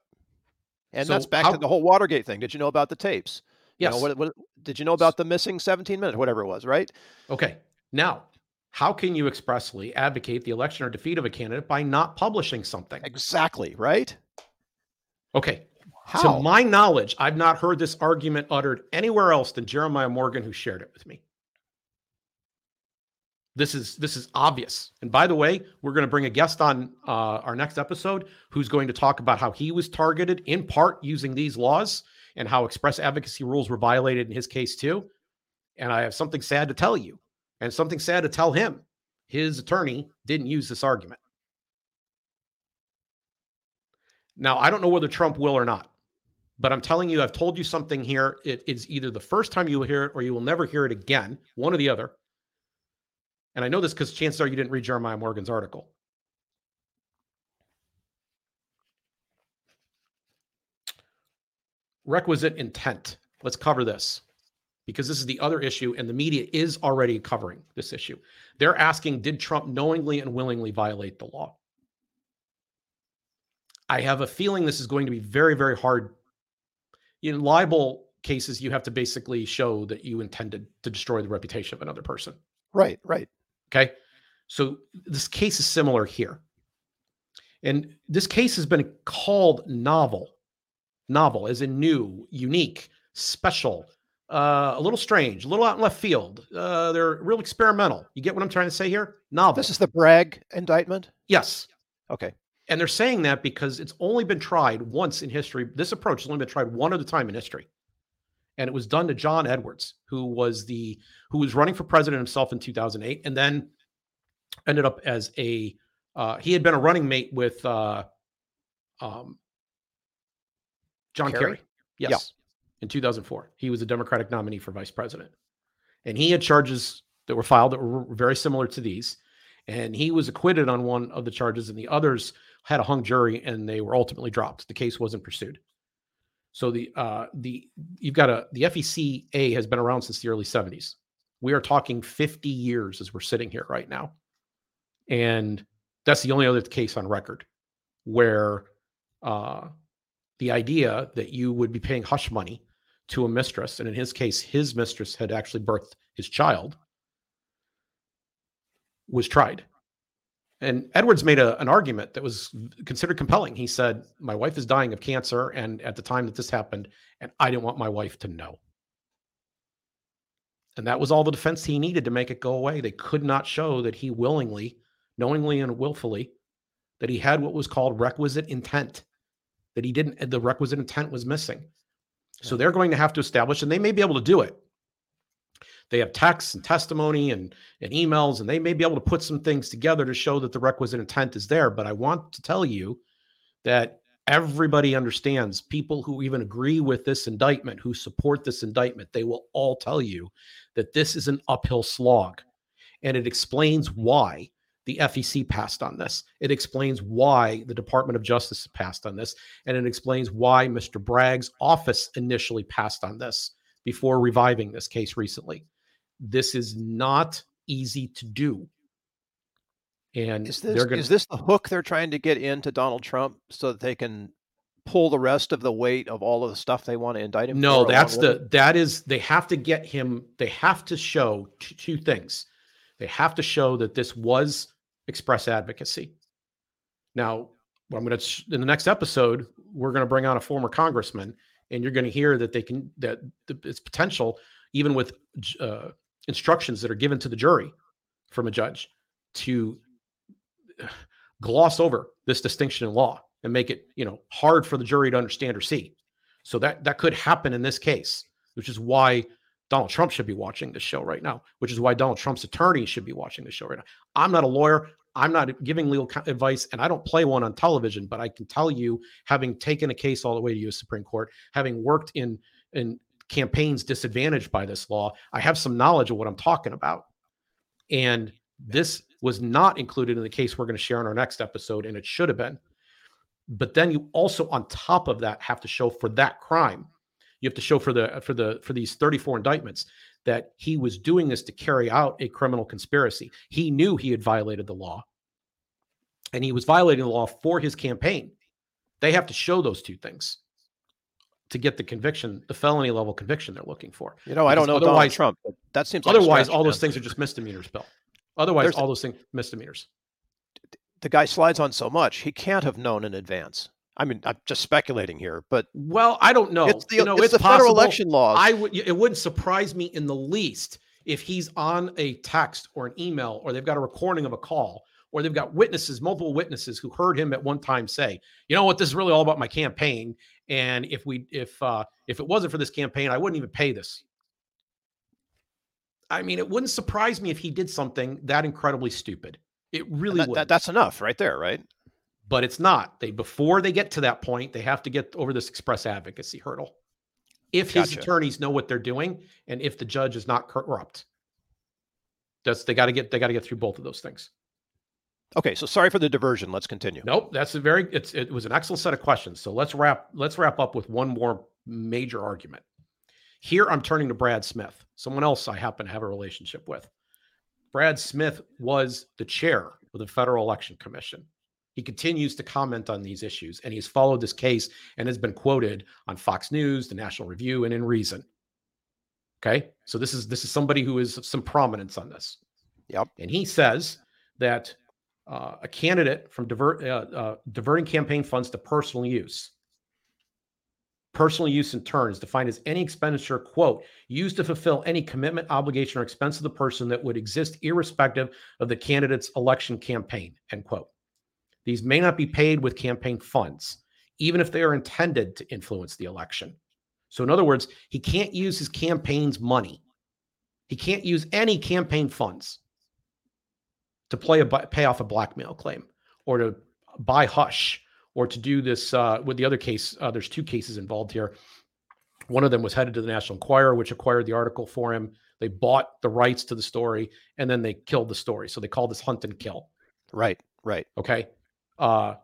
And So that's back how- to the whole Watergate thing. Did you know about the tapes? You Yes. know, what, what, did you know about the missing 17 minutes, whatever it was, right? Okay. Now, how can you expressly advocate the election or defeat of a candidate by not publishing something? Exactly, right? Okay. How? To my knowledge, I've not heard this argument uttered anywhere else than Jeremiah Morgan, who shared it with me. This is this is obvious. And by the way, we're going to bring a guest on uh, our next episode who's going to talk about how he was targeted in part using these laws and how express advocacy rules were violated in his case too. And I have something sad to tell you, and something sad to tell him. His attorney didn't use this argument. Now, I don't know whether Trump will or not, but I'm telling you, I've told you something here. It is either the first time you will hear it or you will never hear it again, one or the other. And I know this because chances are you didn't read Jeremiah Morgan's article. Requisite intent. Let's cover this because this is the other issue, and the media is already covering this issue. They're asking Did Trump knowingly and willingly violate the law? I have a feeling this is going to be very, very hard. In libel cases, you have to basically show that you intended to destroy the reputation of another person. right, right. Okay. So this case is similar here. And this case has been called novel, novel as in new, unique, special, uh, a little strange, a little out in left field. Uh, they're real experimental. You get what I'm trying to say here? Novel. This is the Bragg indictment. yes. Okay. And they're saying that because it's only been tried once in history. This approach has only been tried one other time in history. And it was done to John Edwards, who was the who was running for president himself in 2008 and then ended up as a uh, he had been a running mate with uh, um, John Kerry? Kerry. Yes. In 2004. He was a Democratic nominee for vice president. And he had charges that were filed that were very similar to these. And he was acquitted on one of the charges, and the others had a hung jury and they were ultimately dropped. The case wasn't pursued. So the uh, the you've got a the FECA has been around since the early 70s. We are talking 50 years as we're sitting here right now. And that's the only other case on record where uh, the idea that you would be paying hush money to a mistress, and in his case, his mistress had actually birthed his child, was tried. And Edwards made a, an argument that was considered compelling. He said, My wife is dying of cancer. And at the time that this happened, and I didn't want my wife to know. And that was all the defense he needed to make it go away. They could not show that he willingly, knowingly, and willfully, that he had what was called requisite intent, that he didn't, the requisite intent was missing. So they're going to have to establish, and they may be able to do it. They have texts and testimony and, and emails, and they may be able to put some things together to show that the requisite intent is there. But I want to tell you that everybody understands people who even agree with this indictment, who support this indictment, they will all tell you that this is an uphill slog. And it explains why the FEC passed on this. It explains why the Department of Justice passed on this. And it explains why Mr. Bragg's office initially passed on this before reviving this case recently. This is not easy to do. And Is this going is this the hook they're trying to get into Donald Trump so that they can pull the rest of the weight of all of the stuff they want to indict him? No, that's the that is they have to get him. They have to show t- two things. They have to show that this was express advocacy. Now, I'm going to in the next episode, we're going to bring on a former congressman, and you're going to hear that they can that it's potential, even with uh, instructions that are given to the jury from a judge, to *sighs* gloss over this distinction in law and make it you know hard for the jury to understand or see. So that that could happen in this case, which is why Donald Trump should be watching this show right now, which is why Donald Trump's attorney should be watching this show right now. I'm not a lawyer. I'm not giving legal advice and I don't play one on television, but I can tell you, having taken a case all the way to U.S. Supreme Court, having worked in in campaigns disadvantaged by this law, I have some knowledge of what I'm talking about. And this was not included in the case we're going to share in our next episode, and it should have been. But then you also, on top of that, have to show for that crime, you have to show for the for the for these 34 indictments that he was doing this to carry out a criminal conspiracy. He knew he had violated the law, and he was violating the law for his campaign. They have to show those two things to get the conviction, the felony level conviction they're looking for. You know, I don't know Donald Trump, but that seems like otherwise all those things are just misdemeanors, Bill. Otherwise, There's all those things misdemeanors. The guy slides on so much he can't have known in advance. I mean, I'm just speculating here, but well, I don't know. It's the, you know, it's, it's the possible. federal election laws. I would. It wouldn't surprise me in the least if he's on a text or an email, or they've got a recording of a call, or they've got witnesses, multiple witnesses who heard him at one time say, "You know what? This is really all about my campaign, and if we, if uh, if it wasn't for this campaign, I wouldn't even pay this." I mean, it wouldn't surprise me if he did something that incredibly stupid. It really that, would. That, that's enough right there, right? But it's not. They before they get to that point, they have to get over this express advocacy hurdle. If his gotcha. attorneys know what they're doing, and if the judge is not corrupt, that's they got to get they got to get through both of those things. Okay, so sorry for the diversion. Let's continue. Nope, that's a very it's it was an excellent set of questions. So let's wrap let's wrap up with one more major argument. Here I'm turning to Brad Smith, someone else I happen to have a relationship with. Brad Smith was the chair of the Federal Election Commission. He continues to comment on these issues, and he's followed this case and has been quoted on Fox News, the National Review, and in Reason. Okay, so this is this is somebody who is some prominence on this. Yep, and he says that uh, a candidate from divert, uh, uh, diverting campaign funds to personal use. Personal use in turn is defined as any expenditure, quote, used to fulfill any commitment, obligation, or expense of the person that would exist irrespective of the candidate's election campaign, end quote. These may not be paid with campaign funds, even if they are intended to influence the election. So, in other words, he can't use his campaign's money. He can't use any campaign funds to play a pay off a blackmail claim or to buy hush or to do this uh, with the other case. Uh, there's two cases involved here. One of them was headed to the National Enquirer, which acquired the article for him. They bought the rights to the story and then they killed the story. So they called this hunt and kill. Right, right. Okay uh,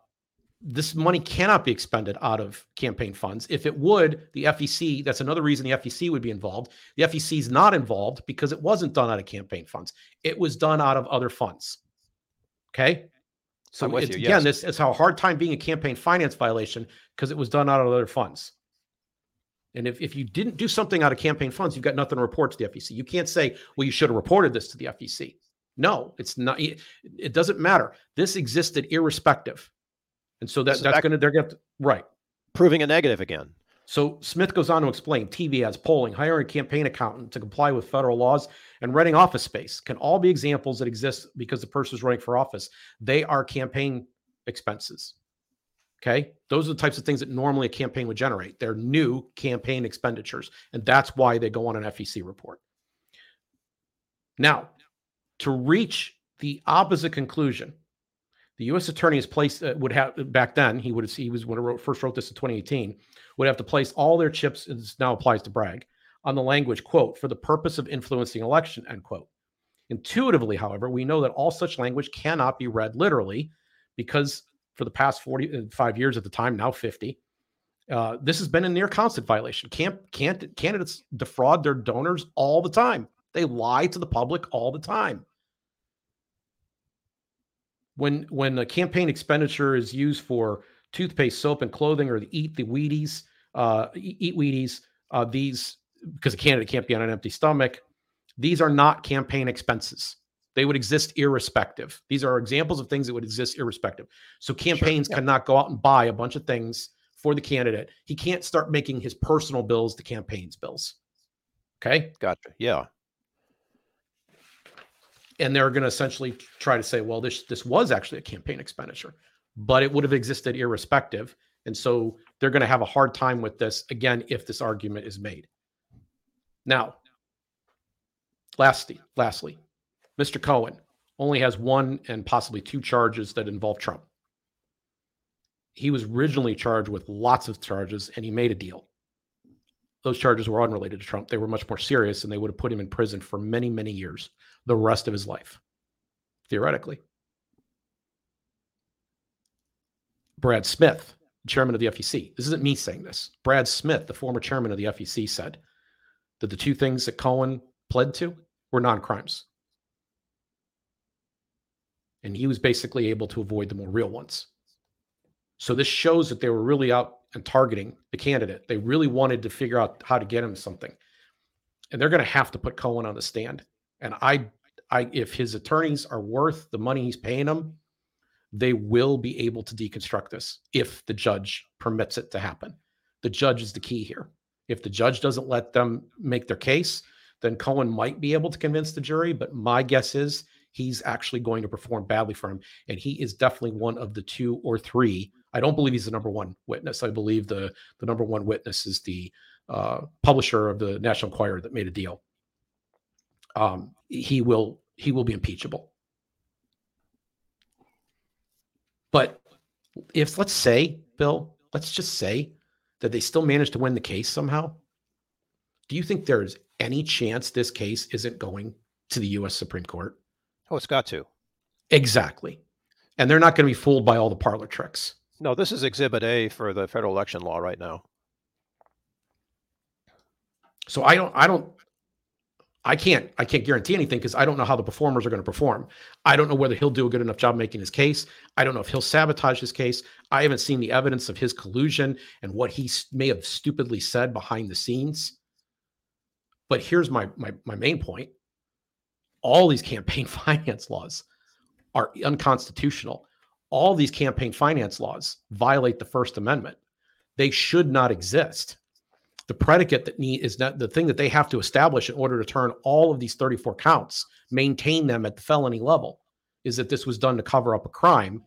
this money cannot be expended out of campaign funds. If it would, the FEC, that's another reason the FEC would be involved. The FEC is not involved because it wasn't done out of campaign funds. It was done out of other funds. Okay. So you, yes. again, this is how hard time being a campaign finance violation because it was done out of other funds. And if, if you didn't do something out of campaign funds, you've got nothing to report to the FEC. You can't say, well, you should have reported this to the FEC. No, it's not. It doesn't matter. This existed irrespective, and so that, so that's that, going to they're going to right proving a negative again. So Smith goes on to explain TV ads, polling, hiring a campaign accountant to comply with federal laws, and renting office space can all be examples that exist because the person is running for office. They are campaign expenses. Okay. Those are the types of things that normally a campaign would generate. They're new campaign expenditures. And that's why they go on an FEC report. Now, to reach the opposite conclusion. The U.S. attorney is placed uh, would have back then he would have he was when I wrote, first wrote this in 2018 would have to place all their chips. And this now applies to Bragg on the language quote for the purpose of influencing election end quote. Intuitively, however, we know that all such language cannot be read literally because for the past 45 uh, years at the time, now 50, uh, this has been a near constant violation. Can't, can't candidates defraud their donors all the time? They lie to the public all the time. When when a campaign expenditure is used for toothpaste, soap, and clothing, or the eat the Wheaties, uh, eat Wheaties, uh, these because a candidate can't be on an empty stomach. These are not campaign expenses. They would exist irrespective. These are examples of things that would exist irrespective. So campaigns sure, yeah. cannot go out and buy a bunch of things for the candidate. He can't start making his personal bills the campaign's bills. Okay. Gotcha. Yeah and they're going to essentially try to say, well, this this was actually a campaign expenditure, but it would have existed irrespective, and so they're going to have a hard time with this again if this argument is made. Now, lastly, lastly, Mr. Cohen, only has one and possibly two charges that involve Trump. He was originally charged with lots of charges and he made a deal. Those charges were unrelated to Trump. They were much more serious and they would have put him in prison for many, many years, the rest of his life, theoretically. Brad Smith, chairman of the FEC, this isn't me saying this. Brad Smith, the former chairman of the FEC, said that the two things that Cohen pled to were non crimes. And he was basically able to avoid the more real ones. So this shows that they were really out and targeting the candidate. They really wanted to figure out how to get him something. And they're going to have to put Cohen on the stand. And I I if his attorneys are worth the money he's paying them, they will be able to deconstruct this if the judge permits it to happen. The judge is the key here. If the judge doesn't let them make their case, then Cohen might be able to convince the jury. But my guess is he's actually going to perform badly for him. And he is definitely one of the two or three. I don't believe he's the number one witness. I believe the, the number one witness is the uh, publisher of the National Enquirer that made a deal. Um, he will he will be impeachable. But if let's say, Bill, let's just say that they still managed to win the case somehow, do you think there's any chance this case isn't going to the US Supreme Court? Oh, it's got to. Exactly. And they're not going to be fooled by all the parlor tricks. No, this is exhibit A for the federal election law right now. So I don't I don't I can't I can't guarantee anything because I don't know how the performers are going to perform. I don't know whether he'll do a good enough job making his case. I don't know if he'll sabotage his case. I haven't seen the evidence of his collusion and what he may have stupidly said behind the scenes. But here's my my my main point. All these campaign *laughs* finance laws are unconstitutional. All these campaign finance laws violate the First Amendment. They should not exist the predicate that need is that the thing that they have to establish in order to turn all of these 34 counts, maintain them at the felony level, is that this was done to cover up a crime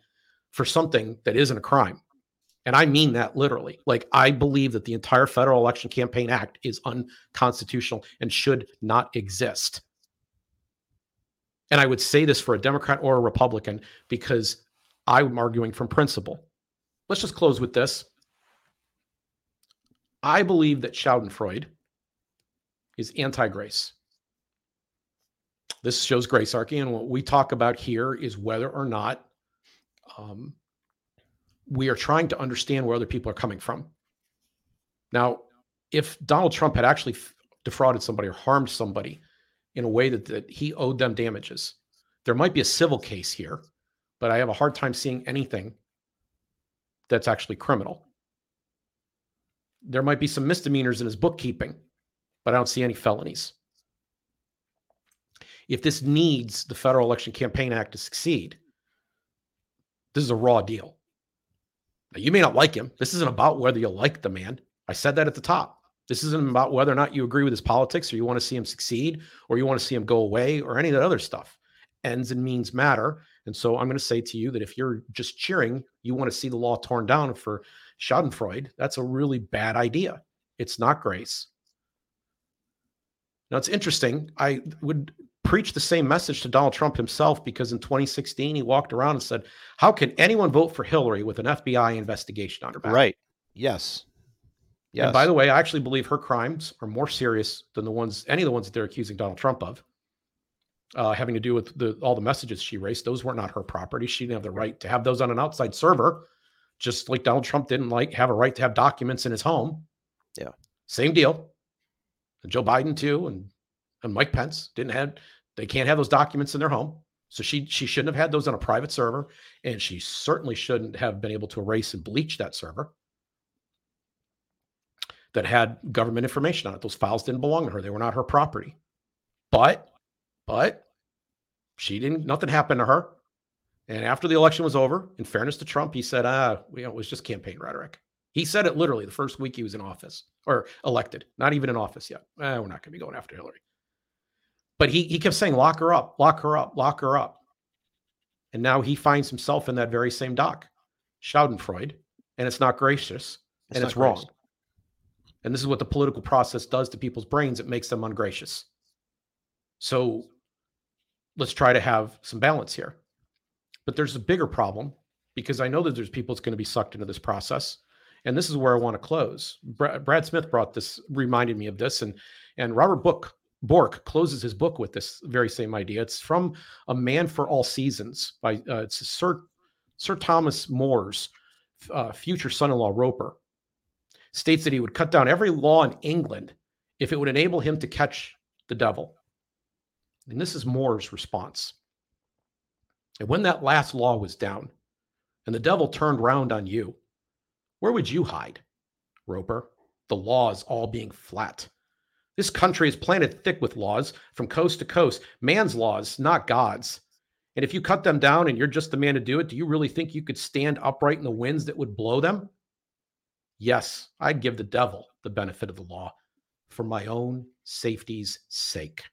for something that isn't a crime. And I mean that literally. Like, I believe that the entire Federal Election Campaign Act is unconstitutional and should not exist. And I would say this for a Democrat or a Republican because I'm arguing from principle. Let's just close with this. I believe that Schadenfreude is anti grace. This shows Grace gracearchy. And what we talk about here is whether or not um, we are trying to understand where other people are coming from. Now, if Donald Trump had actually defrauded somebody or harmed somebody in a way that, that he owed them damages, there might be a civil case here, but I have a hard time seeing anything that's actually criminal there might be some misdemeanors in his bookkeeping, but I don't see any felonies. If this needs the Federal Election Campaign Act to succeed, this is a raw deal. Now, you may not like him. This isn't about whether you like the man. I said that at the top. This isn't about whether or not you agree with his politics or you want to see him succeed or you want to see him go away or any of that other stuff. Ends and means matter. And so I'm going to say to you that if you're just cheering, you want to see the law torn down for Schadenfreude, that's a really bad idea. It's not grace. Now, it's interesting. I would preach the same message to Donald Trump himself because in 2016, he walked around and said, How can anyone vote for Hillary with an FBI investigation on her back? Right. Yes. Yes. And by the way, I actually believe her crimes are more serious than the ones, any of the ones that they're accusing Donald Trump of, uh, having to do with the, all the messages she raced. Those were not her property. She didn't have the right to have those on an outside server just like Donald Trump didn't like have a right to have documents in his home. Yeah. Same deal. And Joe Biden too, and and Mike Pence didn't have they can't have those documents in their home. So she she shouldn't have had those on a private server, and she certainly shouldn't have been able to erase and bleach that server that had government information on it. Those files didn't belong to her. They were not her property. But but she didn't nothing happened to her. And after the election was over, in fairness to Trump, he said, ah, you know, it was just campaign rhetoric. He said it literally the first week he was in office or elected, not even in office yet. Eh, we're not going to be going after Hillary. But he, he kept saying, lock her up, lock her up, lock her up. And now he finds himself in that very same dock, Schadenfreude, and it's not gracious it's and it's grace. wrong. And this is what the political process does to people's brains. It makes them ungracious. So let's try to have some balance here. But there's a bigger problem because I know that there's people that's going to be sucked into this process. And this is where I want to close. Brad Smith brought this, reminded me of this, and and Robert Book Bork closes his book with this very same idea. It's from A Man for All Seasons by uh, it's Sir Sir Thomas More's uh, future son-in-law Roper states that he would cut down every law in England if it would enable him to catch the devil. And this is More's response. And when that last law was down and the devil turned round on you, where would you hide, Roper? The laws all being flat. This country is planted thick with laws from coast to coast, man's laws, not God's. And if you cut them down and you're just the man to do it, do you really think you could stand upright in the winds that would blow them? Yes, I'd give the devil the benefit of the law for my own safety's sake.